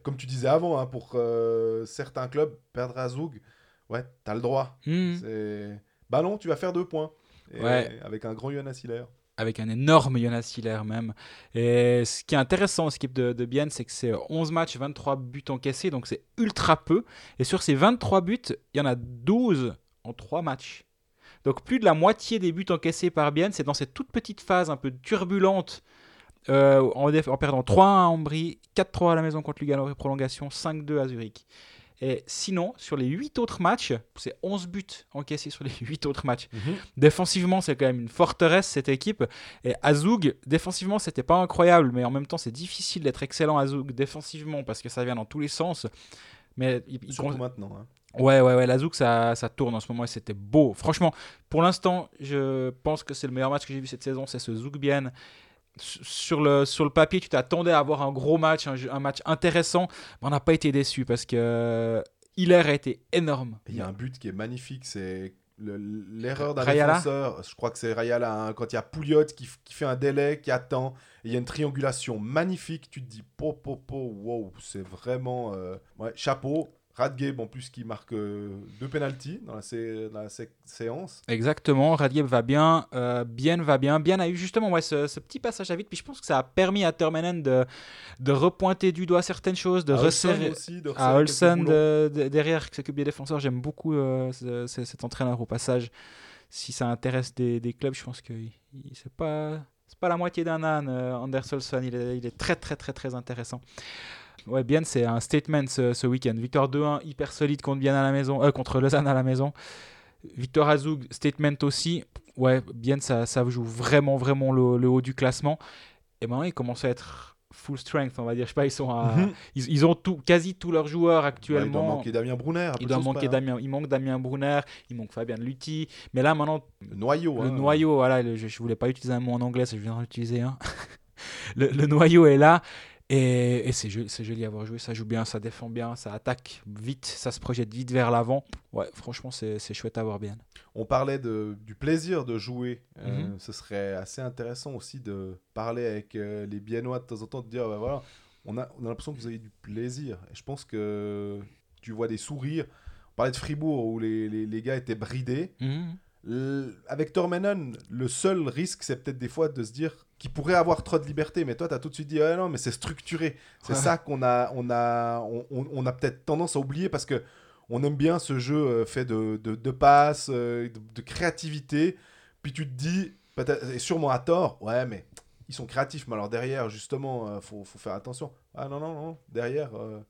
Comme tu disais avant, hein, pour euh, certains clubs, perdre à Zug, ouais, t'as le droit. C'est. Bah non, tu vas faire deux points. Et Ouais. Avec un grand Jonas Hiller. avec un énorme Jonas Hiller même. Et ce qui est intéressant cette équipe de, de Bienne, c'est que c'est 11 matchs, 23 buts encaissés, donc c'est ultra peu. Et sur ces 23 buts, il y en a 12 en 3 matchs. Donc plus de la moitié des buts encaissés par Bienne, c'est dans cette toute petite phase un peu turbulente, euh, en, en perdant 3-1 à Ambry, 4-3 à la maison contre Lugano et prolongation, 5-2 à Zurich. Et sinon, sur les 8 autres matchs, c'est 11 buts encaissés sur les 8 autres matchs. Défensivement, c'est quand même une forteresse cette équipe. Et Azug, défensivement, c'était pas incroyable, mais en même temps, c'est difficile d'être excellent à Azug défensivement parce que ça vient dans tous les sens. Mais il, il- Surtout maintenant. hein. Ouais, ouais, ouais, l'Azouk, ça, ça tourne en ce moment et c'était beau. Franchement, pour l'instant, je pense que c'est le meilleur match que j'ai vu cette saison, c'est ce Zouk Bien. Sur le, sur le papier, tu t'attendais à avoir un gros match, un, match intéressant, mais on n'a pas été déçu parce que Hiller a été énorme. Il y a un but qui est magnifique, c'est le- l'erreur d'un défenseur. Je crois que c'est Rayala, hein, quand il y a Pouliot qui, fait un délai, qui attend, et il y a une triangulation magnifique. Tu te dis, po, po, po, wow, c'est vraiment. euh, ouais, chapeau. Radgabe en plus qui marque euh, deux penalties dans la, sé- dans la sé- séance. Exactement, Radgeb va bien, euh, Bien va bien. Bien a eu justement ouais, ce, ce petit passage à vide, puis je pense que ça a permis à Termenen de, de repointer du doigt certaines choses, de À resserrer. aussi, de À Olsen de- de- derrière qui s'occupe des défenseurs, j'aime beaucoup euh, ce- ce- cet entraîneur au passage. Si ça intéresse des, des clubs, je pense que c'est pas c'est pas la moitié d'un âne. Anders Olsen, il est, il est très très très très intéressant. Ouais, bien, c'est un statement ce, ce week-end. Victoire 2-1, hyper solide contre Bien à la maison, euh, contre Lausanne à la maison. Victor Azug, statement aussi. Ouais, bien, ça, ça joue vraiment, vraiment le, le haut du classement. Et maintenant, ils commencent à être full strength, on va dire. Je sais pas, ils sont à- Mhm. ils, ils ont tout, quasi tous leurs joueurs Ouais, il doit actuellement. manquer Damien Brunner. il doit manquer hein. Damien, il manque Damien Brunner, il manque Fabien Lutti. Mais là, maintenant, Le noyau. le hein. noyau, voilà, le- je, je voulais pas utiliser un mot en anglais, ça, je viens d'en utiliser un. le, le noyau est là. Et, et c'est joli, c'est joli à voir jouer, ça joue bien, ça défend bien, ça attaque vite, ça se projette vite vers l'avant. Ouais, franchement, c'est c'est chouette à voir bien. On parlait de, du plaisir de jouer. Euh, Mhm. ce serait assez intéressant aussi de parler avec euh, les Biennois de temps en temps, de dire bah, voilà, on a, on a l'impression que vous avez du plaisir. Et je pense que tu vois des sourires. On parlait de Fribourg où les, les, les gars étaient bridés. L- avec Tormenon, le seul risque, c'est peut-être des fois de se dire qu'il pourrait avoir trop de liberté. Mais toi, tu as tout de suite dit ah non, mais c'est structuré. C'est Ouais. ça qu'on a, on a, on, a peut-être tendance à oublier parce que on aime bien ce jeu euh, fait de, de, de passes, euh, de, de créativité. Puis tu te dis, et sûrement à tort, ouais, mais ils sont créatifs. Mais alors derrière, justement, euh, faut, faut faire attention. Ah non, non, non, derrière, euh,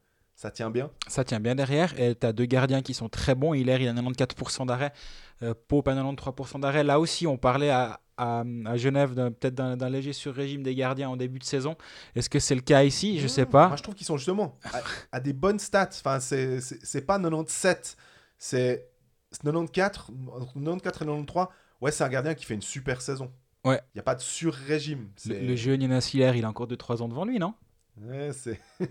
ça tient bien? Ça tient bien derrière. Et tu as deux gardiens qui sont très bons. Hiller, il a 94% d'arrêt. Euh, Pope a 93% d'arrêt. Là aussi, on parlait à, à, à Genève d'un- peut-être d'un léger sur-régime des gardiens en début de saison. Est-ce que c'est le cas ici? Je sais pas. Moi, je trouve qu'ils sont justement à, à des bonnes stats. Enfin, c'est pas 97, c'est 94, entre 94 et 93. Ouais, c'est un gardien qui fait une super saison. Ouais. Il n'y a pas de sur-régime. Le, le jeune Jonas Hiller, il a encore 2-3 ans devant lui, non? Ouais, c'est.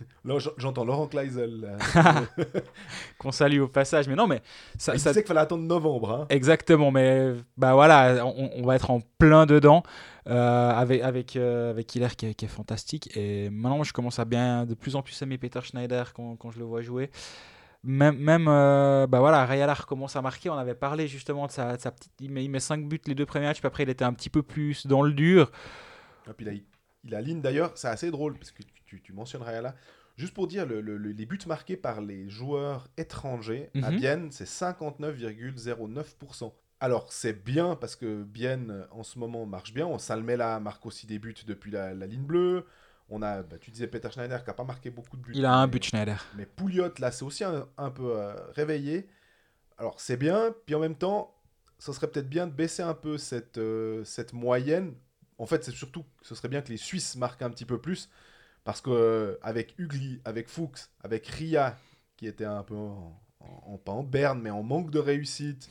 Là, j'entends Laurent Kleisel. Qu'on salue au passage. Mais non, mais ça, ça- disait qu'il fallait attendre novembre. Hein. Exactement, mais bah voilà, on, on va être en plein dedans euh, avec avec euh, avec Hiller qui, est- qui est fantastique et maintenant je commence à bien de plus en plus aimer Peter Schneider quand, quand je le vois jouer. Même, même euh, bah voilà, Rayalar commence à marquer. On avait parlé justement de sa, de sa petite. Il met, il met 5 buts les deux premiers matchs, puis après il était un petit peu plus dans le dur. Et puis là, il, il aligne d'ailleurs, c'est assez drôle parce que tu, tu, mentionnes Rayala. Juste pour dire, le- le- le- les buts marqués par les joueurs étrangers à Mhm. Bienne, c'est 59,09%. Alors, c'est bien parce que Bienne, en ce moment, marche bien. On Salmela marque aussi des buts depuis la, la ligne bleue. On a, bah, tu disais Peter Schneider qui n'a pas marqué beaucoup de buts. Il a un mais- but Schneider. mais Pouliot, là, c'est aussi un, un peu euh, réveillé. Alors, c'est bien. Puis en même temps, ce serait peut-être bien de baisser un peu cette, euh, cette moyenne. En fait, c'est surtout, ce serait bien que les Suisses marquent un petit peu plus. Parce que euh, avec Ugly, avec Fuchs, avec Ria, qui était un peu en, pas en berne, mais en manque de réussite,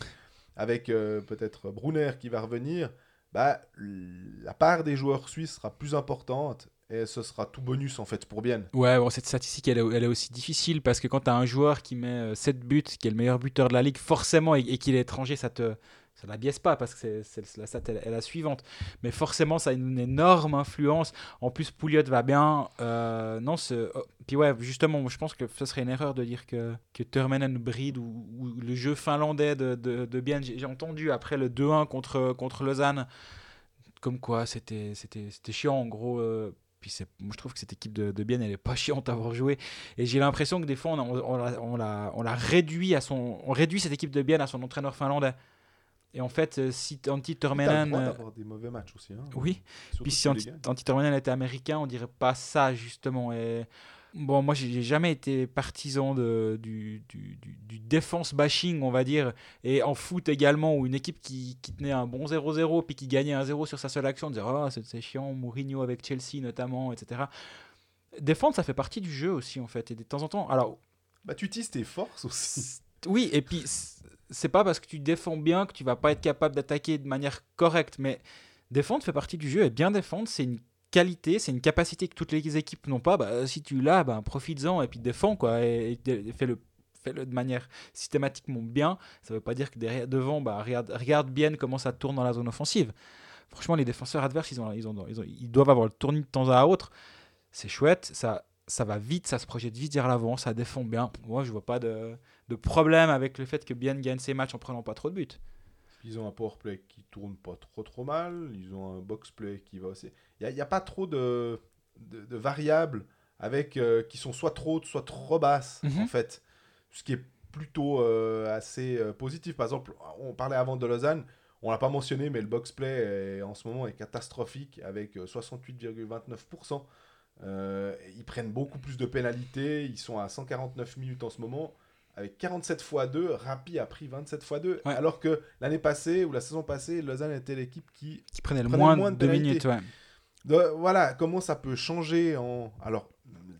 avec euh, peut-être Brunner qui va revenir, bah, la part des joueurs suisses sera plus importante. Et ce sera tout bonus, en fait, pour Bienne. Ouais, bon, cette statistique, elle est, aussi difficile parce que quand tu as un joueur qui met 7 buts, qui est le meilleur buteur de la ligue, forcément, et, et qu'il est étranger, ça te ça la biaise pas parce que c'est, la stat est, la suivante. Mais forcément, ça a une énorme influence. En plus, Pouliot va bien. Euh, non, ce- oh, puis ouais, justement, je pense que ce serait une erreur de dire que, que Turmenen bride ou, le jeu finlandais de, de, de Bien. J'ai, entendu après le 2-1 contre, contre Lausanne, comme quoi c'était, chiant en gros. euh, puis moi, je trouve que cette équipe de, de Bienne, elle est pas chiante à avoir joué. Et j'ai l'impression que des fois, on, on, l'a, on l'a réduit à son, on réduit cette équipe de Bienne à son entraîneur finlandais. Et en fait, euh, si Antti droit euh, d'avoir des mauvais matchs aussi. hein. oui, puis si Antti. Antti était américain, on dirait pas ça justement. Et bon, moi, j'ai jamais été partisan de, du, du, du, défense bashing, on va dire. Et en foot également, où une équipe qui, qui tenait un bon 0-0 puis qui gagnait 1-0 sur sa seule action, on disait oh c'est chiant, Mourinho avec Chelsea notamment, etc. Défendre, ça fait partie du jeu aussi en fait. Et de temps en temps, alors Bah, tu utilises tes forces aussi. oui, et puis c'est pas parce que tu défends bien que tu vas pas être capable d'attaquer de manière correcte, mais défendre fait partie du jeu et bien défendre, c'est une qualité, c'est une capacité que toutes les équipes n'ont pas. Bah, si tu l'as, bah, profites-en et puis défends quoi, et, fais-le de manière systématiquement bien. Ça veut pas dire que derrière, devant, bah, regarde, bien comment ça tourne dans la zone offensive. Franchement, les défenseurs adverses, ils doivent avoir le tournis de temps à autre. C'est chouette, ça ça va vite, ça se projette vite vers l'avant, ça défend bien. Moi, je vois pas de, de problème avec le fait que Bien gagne ses matchs en prenant pas trop de buts. Ils ont un powerplay qui tourne pas trop trop mal. Ils ont un box-play qui va aussi. Il n'y a, pas trop de, de, de variables avec, euh, qui sont soit trop hautes, soit trop basses, Mhm. en fait. Ce qui est plutôt euh, assez euh, positif. Par exemple, on parlait avant de Lausanne. On l'a pas mentionné, mais le box-play en ce moment est catastrophique avec euh, 68,29%. Euh, ils prennent beaucoup plus de pénalités. Ils sont à 149 minutes en ce moment. Avec 47 x 2, Rapi a pris 27 x 2. Ouais. Alors que l'année passée ou la saison passée, Lausanne était l'équipe qui. Qui prenait le Prenait moins, moins de de minutes. Ouais. De- voilà, comment ça peut changer en. Alors,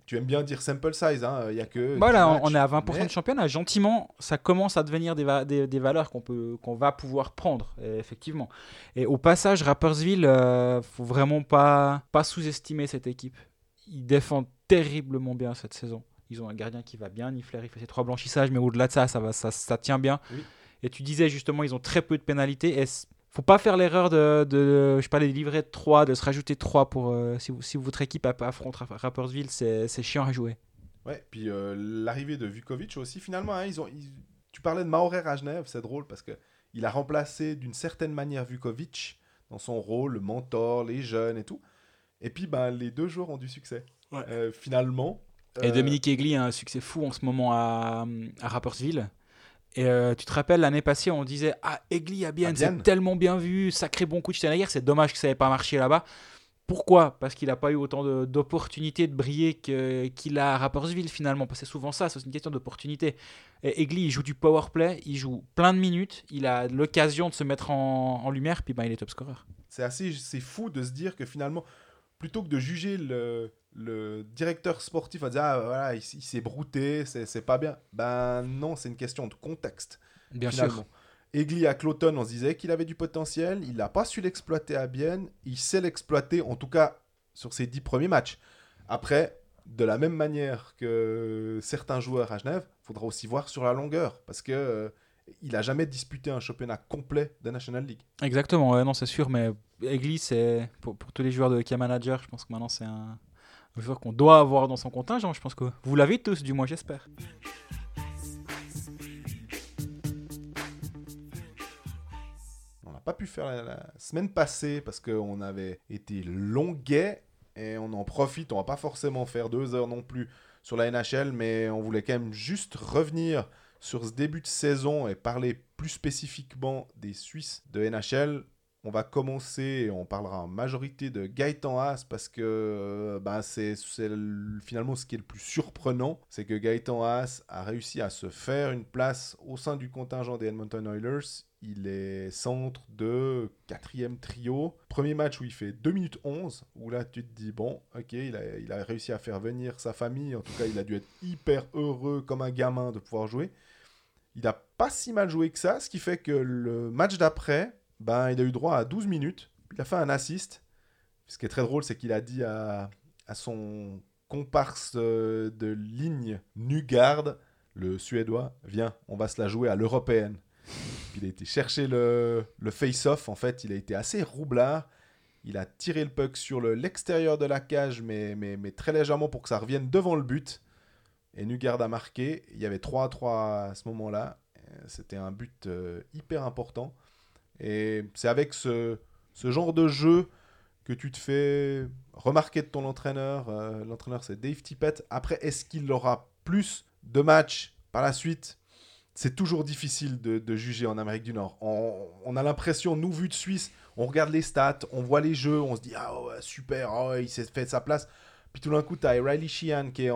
tu aimes bien dire sample size, hein, il n'y a que. Voilà, 10 on, matchs, on est à 20% mais- de championnat. Gentiment, ça commence à devenir des, va- des, des valeurs qu'on qu'on va pouvoir prendre, euh, effectivement. Et au passage, Rappersville, euh, faut vraiment pas, pas sous-estimer cette équipe. Ils défendent terriblement bien cette saison. Ils ont un gardien qui va bien, Nifler, il fait ses trois blanchissages, mais au-delà de ça, ça, va, ça, ça tient bien. Oui. Et tu disais justement, ils ont très peu de pénalités. Et faut pas faire l'erreur de, de, je parlais des livrets de 3, de se rajouter 3 pour, euh, si, vous- si votre équipe affronte Rapp- Rappersville, c'est c'est chiant à jouer. Ouais, puis euh, l'arrivée de Vukovic aussi, finalement, hein, ils ont, ils- tu parlais de Maurer à Genève, c'est drôle parce que il a remplacé d'une certaine manière Vukovic dans son rôle, le mentor, les jeunes et tout. Et puis, ben, les deux joueurs ont du succès. Ouais. Euh, finalement. Et euh, Dominique Egli a un succès fou en ce moment à, à Rappersville. Et euh, tu te rappelles, l'année passée, on disait Ah, Egli à bien, À Bienne. c'est tellement bien vu, sacré bon coup de Steinager, c'est dommage que ça n'ait pas marché là-bas. Pourquoi? Parce qu'il n'a pas eu autant d'opportunités de, briller qu'il a à Rappersville finalement. Parce que c'est souvent ça, c'est une question d'opportunité. Et Egli, il joue du power play, il joue plein de minutes, il a l'occasion de se mettre en, en lumière, puis ben, il est top scorer. c'est assez c'est fou de se dire que finalement plutôt que de juger le, le directeur sportif à dire ah voilà il, s'est brouté c'est pas bien. Ben non c'est une question de contexte Bien finalement. Egli à Cloton on se disait qu'il avait du potentiel il n'a pas su l'exploiter à Bienne il sait l'exploiter en tout cas sur ses dix premiers matchs. Après de la même manière que certains joueurs à Genève faudra aussi voir sur la longueur parce que euh, il a jamais disputé un championnat complet de National League. Exactement, ouais, non, c'est sûr, mais Egli, c'est pour, pour tous les joueurs de K Manager, je pense que maintenant c'est un, qu'on doit avoir dans son contingent. Je pense que vous l'avez tous, du moins j'espère. On n'a pas pu faire la, la semaine passée parce qu'on avait été longuet et on en profite. On va pas forcément faire deux heures non plus sur la NHL, mais on voulait quand même juste revenir sur ce début de saison et parler plus spécifiquement des Suisses de NHL. On va commencer on parlera en majorité de Gaëtan Haas parce que euh, ben, c'est c'est le- finalement ce qui est le plus surprenant. C'est que Gaëtan Haas a réussi à se faire une place au sein du contingent des Edmonton Oilers. Il est centre de quatrième trio. Premier match où il fait 2 minutes 11, où là tu te dis, bon, ok, il a réussi à faire venir sa famille. En tout cas, il a dû être hyper heureux comme un gamin de pouvoir jouer. Il n'a pas si mal joué que ça, ce qui fait que le match d'après, ben, il a eu droit à 12 minutes. Il a fait un assist. Ce qui est très drôle, c'est qu'il a dit à, à son comparse euh, de ligne Nugard, le Suédois, viens, on va se la jouer à l'européenne. Il a été chercher le, le face-off. En fait, il a été assez roublard. Il a tiré le puck sur le- l'extérieur de la cage, mais, mais, mais très légèrement pour que ça revienne devant le but. Et Nugard a marqué. Il y avait 3 à 3 à ce moment-là. Euh, C'était un but euh, hyper important. Et c'est avec ce, genre de jeu que tu te fais remarquer de ton entraîneur. Euh, L'entraîneur, c'est Dave Tippett. Après, est-ce qu'il aura plus de matchs par la suite? C'est toujours difficile de, juger en Amérique du Nord. On, a l'impression, nous, vu de Suisse, on regarde les stats, on voit les jeux, on se dit Ah super, ah il s'est fait sa place. Puis tout d'un coup, tu as Riley Sheehan qui,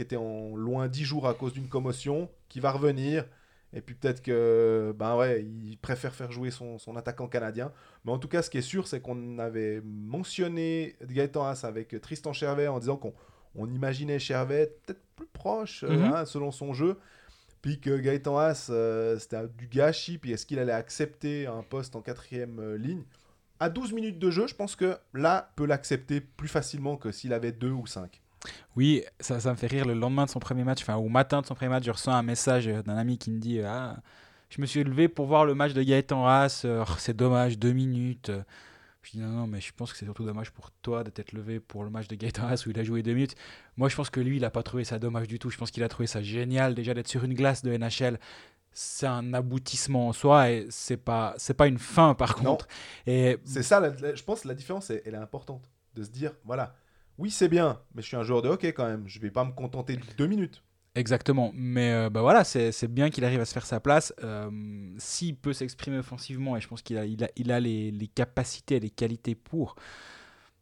était loin 10 jours à cause d'une commotion, qui va revenir. Et puis peut-être que, ben ouais, il préfère faire jouer son, son attaquant canadien. Mais en tout cas, ce qui est sûr, c'est qu'on avait mentionné Gaëtan Haas avec Tristan Chervet en disant qu'on on imaginait Chervet peut-être plus proche, euh, Mhm. hein, selon son jeu. Puis que Gaëtan Haas, euh, c'était du gâchis. Puis est-ce qu'il allait accepter un poste en quatrième euh, ligne? À 12 minutes de jeu, je pense que là, peut l'accepter plus facilement que s'il avait 2 ou 5. Oui, ça, ça me fait rire. Le lendemain de son premier match, enfin au matin de son premier match, je reçois un message euh, d'un ami qui me dit ah, Je me suis levé pour voir le match de Gaëtan Haas. euh, oh, c'est dommage, deux minutes. euh, Je dis non, non, mais je pense que c'est surtout dommage pour toi de t'être levé pour le match de Gaëtan Haas où il a joué deux minutes. Moi, je pense que lui, il n'a pas trouvé ça dommage du tout. Je pense qu'il a trouvé ça génial déjà d'être sur une glace de NHL. C'est un aboutissement en soi et c'est pas c'est pas une fin par Non. contre. Et C'est ça, la- la- je pense que la différence, elle est importante. De se dire, voilà, oui, c'est bien, mais je suis un joueur de hockey quand même. Je vais pas me contenter de deux minutes. Exactement, mais euh, bah voilà, c'est bien qu'il arrive à se faire sa place. Euh, S'il peut s'exprimer offensivement, et je pense qu'il a, il a, il a les, les capacités, les qualités pour,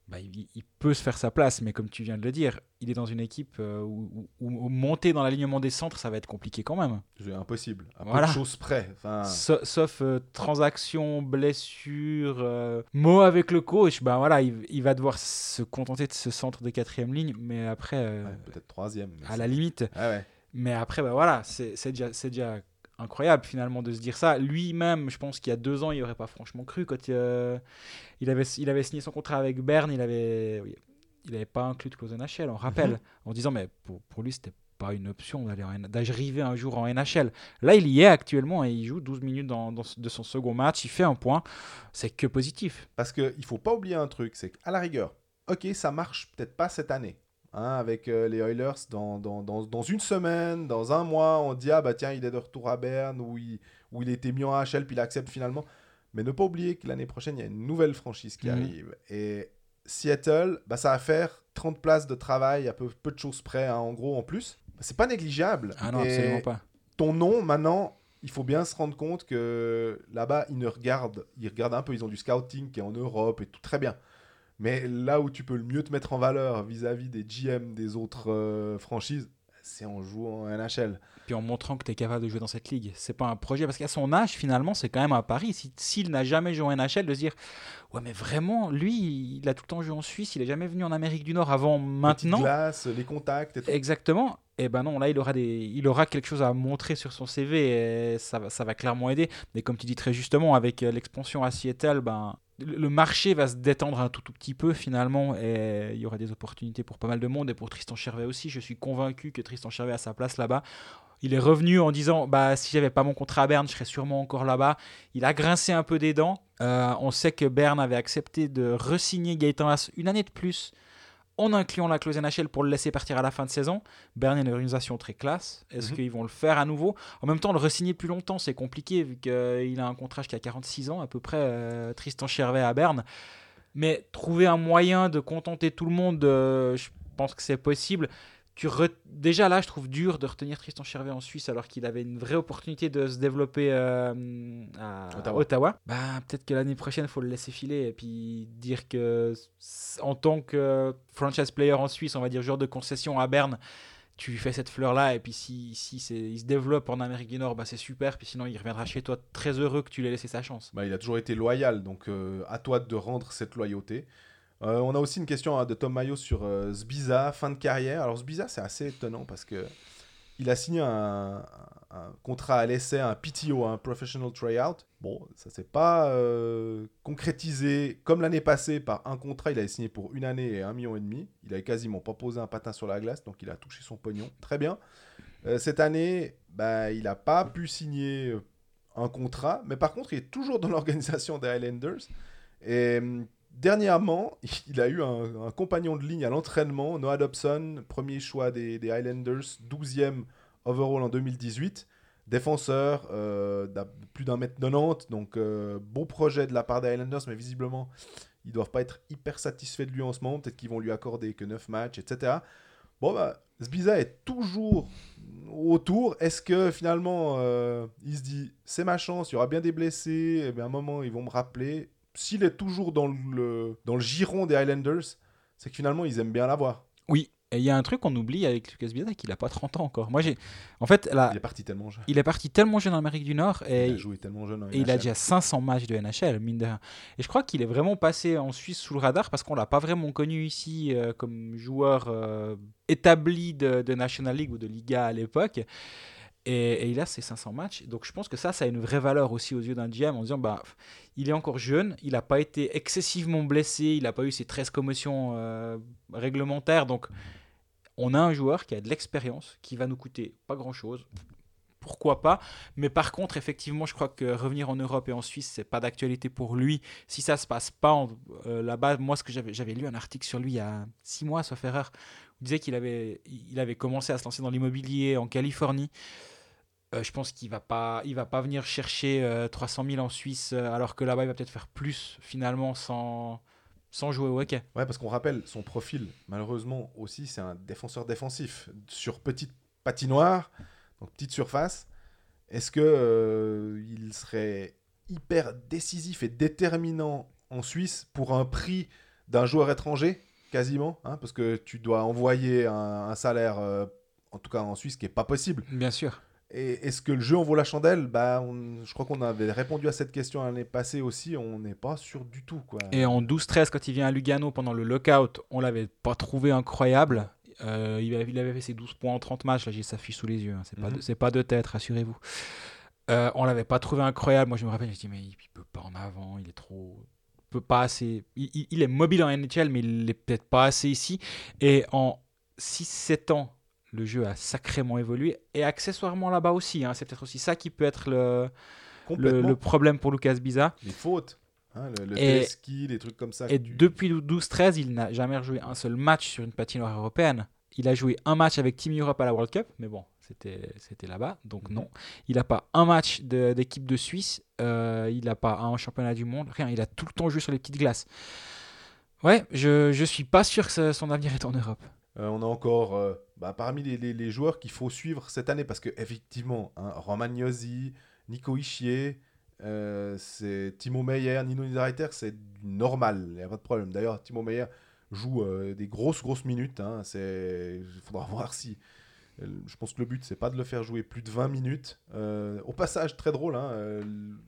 bah, il, il peut se faire sa place. Mais comme tu viens de le dire, il est dans une équipe euh, où, où- où monter dans l'alignement des centres, ça va être compliqué quand même. C'est impossible. À Voilà. peu de choses près. Enfin, Sauf euh, transaction, blessure, euh, mot avec le coach, bah voilà, il, il va devoir se contenter de ce centre de quatrième ligne. Mais après, euh, ouais, peut-être troisième. à la limite, Ah ouais. mais après, bah voilà, c'est déjà, c'est déjà incroyable finalement de se dire ça. Lui-même, je pense qu'il y a deux ans, il n'aurait pas franchement cru quand euh, il, avait, il avait signé son contrat avec Berne, il avait, oui, il n'avait pas inclus de clause NHL, on rappelle, Mhm. en disant mais pour, pour lui, c'était pas une option d'arriver un jour en NHL. Là, il y est actuellement et il joue 12 minutes dans, dans- de son second match, il fait un point, c'est que positif. Parce qu'il faut pas oublier un truc, c'est qu'à la rigueur, ok, ça marche peut-être pas cette année. Hein, avec euh, les Oilers, dans, dans, dans, dans une semaine, dans un mois, on dit ah bah tiens, il est de retour à Berne, où il, où il était mis en HL, puis il accepte finalement. Mais ne pas oublier que l'année prochaine, il y a une nouvelle franchise qui Mhm. arrive. Et Seattle, bah, ça va faire 30 places de travail à peu, peu de choses près, hein, en gros, en plus. C'est pas négligeable. Ah non, Et absolument pas. ton nom, maintenant, il faut bien se rendre compte que là-bas, ils ne regardent, ils regardent un peu, ils ont du scouting qui est en Europe et tout très bien. Mais là où tu peux le mieux te mettre en valeur vis-à-vis des GM des autres euh, franchises, c'est en jouant en NHL. puis en montrant que tu es capable de jouer dans cette ligue. C'est pas un projet, parce qu'à son âge, finalement, c'est quand même un pari. Si- S'il n'a jamais joué en NHL, de se dire Ouais, mais vraiment, lui, il a tout le temps joué en Suisse, il est jamais venu en Amérique du Nord avant maintenant. glace, les contacts et tout. Exactement. Et ben non, là, il aura, des, il aura quelque chose à montrer sur son CV et ça va, ça va clairement aider. Mais comme tu dis très justement, avec euh, l'expansion à Seattle, ben, le marché va se détendre un tout, petit peu finalement et il y aura des opportunités pour pas mal de monde et pour Tristan Chervet aussi. Je suis convaincu que Tristan Chervet a sa place là-bas. Il est revenu en disant bah si j'avais pas mon contrat à Berne, je serais sûrement encore là-bas. Il a grincé un peu des dents. Euh, on sait que Berne avait accepté de resigner Gaëtan Haas une année de plus en incluant la clause NHL pour le laisser partir à la fin de saison. Berne est une organisation très classe. Est-ce Mhm. qu'ils vont le faire à nouveau? En même temps, le resigner plus longtemps, c'est compliqué vu qu'il a un contrat jusqu'à 46 ans à peu près, euh, Tristan Chervet à Berne. Mais trouver un moyen de contenter tout le monde, euh, je pense que c'est possible. Tu re- Déjà là, je trouve dur de retenir Tristan Chervet en Suisse alors qu'il avait une vraie opportunité de se développer euh, à Ottawa. Ottawa. Bah, peut-être que l'année prochaine, il faut le laisser filer et puis dire que en tant que franchise player en Suisse, on va dire joueur de concession à Berne, tu lui fais cette fleur-là et puis si, si c'est- il se développe en Amérique du Nord, bah, c'est super. Puis sinon, il reviendra chez toi très heureux que tu lui aies laissé sa chance. Bah, il a toujours été loyal, donc euh, à toi de rendre cette loyauté. Euh, on a aussi une question hein, de Tom Mayo sur euh, Sbiza, fin de carrière. Alors Sbiza, c'est assez étonnant parce que il a signé un, contrat à l'essai, un PTO, un Professional Tryout. Bon, ça s'est pas euh, concrétisé comme l'année passée par un contrat. Il avait signé pour une année et un million et demi. Il avait quasiment pas posé un patin sur la glace, donc il a touché son pognon. Très bien. Euh, cette année, bah, il n'a pas pu signer un contrat, mais par contre, il est toujours dans l'organisation des Highlanders. Et hum, dernièrement, il a eu un, compagnon de ligne à l'entraînement, Noah Dobson, premier choix des, Highlanders, 12e overall en 2018. Défenseur, euh, plus d'un mètre 90, donc euh, beau projet de la part des Highlanders, mais visiblement, ils doivent pas être hyper satisfaits de lui en ce moment. Peut-être qu'ils vont lui accorder que 9 matchs, etc. Bon, bah, Sbiza est toujours autour. Est-ce que finalement, euh, il se dit, c'est ma chance, il y aura bien des blessés, et bien à un moment, ils vont me rappeler. S'il est toujours dans le, dans le giron des Highlanders, c'est que finalement, ils aiment bien l'avoir. Oui, et il y a un truc qu'on oublie avec Lucas Biada, qu'il a pas 30 ans encore. Moi, j'ai. En fait, là, Il est parti tellement jeune. il est parti tellement jeune en Amérique du Nord et, il a joué tellement jeune. en et il a déjà 500 matchs de NHL, mine de rien. Et je crois qu'il est vraiment passé en Suisse sous le radar parce qu'on l'a pas vraiment connu ici euh, comme joueur euh, établi de, de National League ou de Liga à l'époque. Et, et il a ses 500 matchs. Donc je pense que ça, ça a une vraie valeur aussi aux yeux d'un GM en disant bah, il est encore jeune, il n'a pas été excessivement blessé, il n'a pas eu ses 13 commotions euh, réglementaires. Donc on a un joueur qui a de l'expérience, qui va nous coûter pas grand-chose. pourquoi pas? Mais par contre, effectivement, je crois que revenir en Europe et en Suisse, c'est pas d'actualité pour lui. Si ça se passe pas euh, là-bas, moi, ce que j'avais, j'avais lu un article sur lui il y a six mois, sauf erreur, où il disait qu'il avait, il avait commencé à se lancer dans l'immobilier en Californie. Euh, je pense qu'il va pas, il va pas venir chercher euh, 300 000 en Suisse, euh, alors que là-bas, il va peut-être faire plus finalement sans, sans jouer au hockey. Ouais, parce qu'on rappelle, son profil, malheureusement aussi, c'est un défenseur défensif. Sur petite patinoire, donc petite surface, est-ce que euh, il serait hyper décisif et déterminant en Suisse pour un prix d'un joueur étranger, quasiment hein, Parce que tu dois envoyer un, un salaire, euh, en tout cas en Suisse, qui est pas possible. Bien sûr. Et est-ce que le jeu en vaut la chandelle? Bah, on- Je crois qu'on avait répondu à cette question l'année passée aussi, on n'est pas sûr du tout. Quoi. Et en 12-13, quand il vient à Lugano pendant le lockout, on l'avait pas trouvé incroyable. Euh, il, avait, il avait fait ses 12 points en 30 matchs. Là, j'ai sa fiche sous les yeux. hein. C'est pas, Mhm. de- c'est pas de tête, rassurez-vous. Euh, on l'avait pas trouvé incroyable. Moi, je me rappelle, je me dis, mais il, il peut pas en avant. Il est trop. il peut pas assez. Il, est mobile en NHL, mais il est peut-être pas assez ici. Et en 6-7 ans, le jeu a sacrément évolué. Et accessoirement là-bas aussi. hein. C'est peut-être aussi ça qui peut être le, le, Complètement. le problème pour Lucas Biza. Les fautes, hein, le, le Et- téléski, les trucs comme ça. Et depuis 12-13, il n'a jamais rejoué un seul match sur une patinoire européenne. Il a joué un match avec Team Europe à la World Cup, mais bon, c'était c'était là-bas, donc Mhm. non. Il n'a pas un match de- d'équipe de, Suisse, euh, il n'a pas un championnat du monde, rien. Il a tout le temps joué sur les petites glaces. Ouais, je, je suis pas sûr que son avenir est en Europe. Euh, on a encore euh, bah, parmi les, les- joueurs qu'il faut suivre cette année parce que effectivement, hein, Romagnosi, Nico Ischier, euh, c'est Timo Meyer, Nino Niederreiter, c'est normal, il n'y a pas de problème. D'ailleurs, Timo Meyer joue des grosses grosses minutes. hein, il faudra voir si. Je pense que le but, c'est pas de le faire jouer plus de 20 minutes. Au passage, très drôle, hein,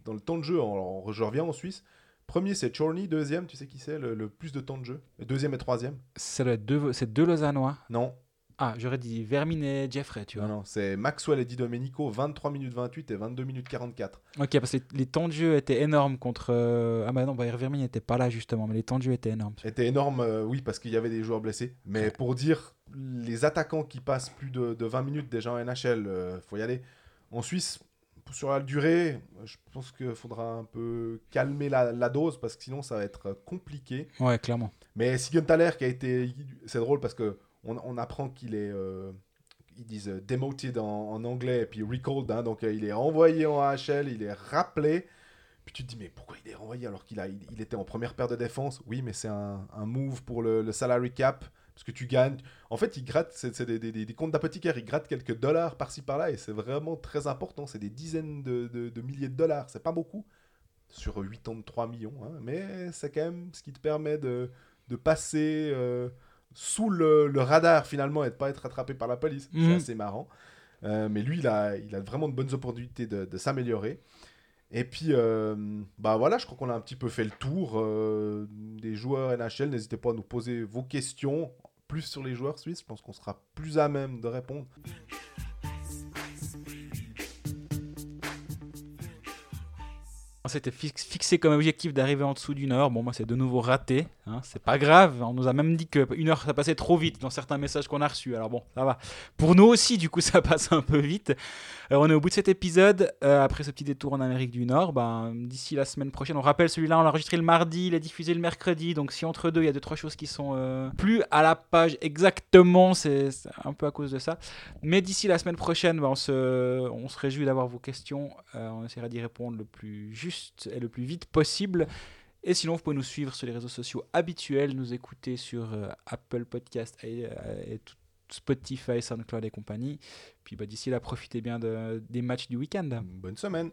dans le temps de jeu, en- je reviens en Suisse. Premier, c'est Chorny. Deuxième, tu sais qui c'est, le, le plus de temps de jeu? Deuxième et troisième? Être deux, c'est deux Lausannois. Non, Ah, j'aurais dit Vermin et Jeffrey, tu vois. Non, non, c'est Maxwell et Di Domenico, 23 minutes 28 et 22 minutes 44. Ok, parce que les, les temps de jeu étaient énormes contre. euh, Ah bah non, bah, Vermin n'était pas là justement, mais les temps de jeu étaient énormes. C'était énorme, euh, oui, parce qu'il y avait des joueurs blessés. Mais pour dire, les attaquants qui passent plus de, de 20 minutes déjà en NHL, euh, faut y aller. En Suisse, sur la durée, je pense qu'il faudra un peu calmer la, la dose, parce que sinon ça va être compliqué. Ouais, clairement. Mais Sigenthaler qui a été... C'est drôle parce que on, on apprend qu'il est... euh, ils disent euh, demoted en, en anglais et puis recalled, hein, donc euh, il est envoyé en AHL, il est rappelé. Puis tu te dis, mais pourquoi il est renvoyé alors qu'il a, il, il était en première paire de défense? Oui, mais c'est un, un move pour le, le salary cap, parce que tu gagnes. En fait, il gratte, c'est des, des- des- des comptes d'apothicaire, il gratte quelques dollars par-ci par-là, et c'est vraiment très important. C'est des dizaines de, de- de milliers de dollars, c'est pas beaucoup, sur 83 millions, hein, mais c'est quand même ce qui te permet de, de passer euh, sous le, le radar finalement et de pas être attrapé par la police. C'est Mhm. assez marrant. Euh, mais lui, il a, il a vraiment de bonnes opportunités de, de s'améliorer. Et puis, euh, bah voilà, je crois qu'on a un petit peu fait le tour euh, des joueurs NHL. N'hésitez pas à nous poser vos questions, plus sur les joueurs suisses. Je pense qu'on sera plus à même de répondre. On s'était fix- fixé comme objectif d'arriver en dessous d'une heure. Bon, moi, c'est de nouveau raté. Hein, c'est pas grave. On nous a même dit qu'une heure, ça passait trop vite dans certains messages qu'on a reçus. Alors bon, ça va. Pour nous aussi, du coup, ça passe un peu vite. Euh, on est au bout de cet épisode. Euh, après ce petit détour en Amérique du Nord, ben, d'ici la semaine prochaine, on rappelle celui-là, on l'a enregistré le mardi, il est diffusé le mercredi. Donc si entre deux, il y a deux, trois choses qui sont euh, plus à la page exactement, c'est un peu à cause de ça. Mais d'ici la semaine prochaine, ben, on, se, réjouit d'avoir vos questions. On essaiera d'y répondre le plus juste et le plus vite possible. Et sinon, vous pouvez nous suivre sur les réseaux sociaux habituels, nous écouter sur euh, Apple Podcast et, euh, Spotify, SoundCloud et compagnie. Puis bah, d'ici là, profitez bien de- des matchs du week-end. Bonne semaine.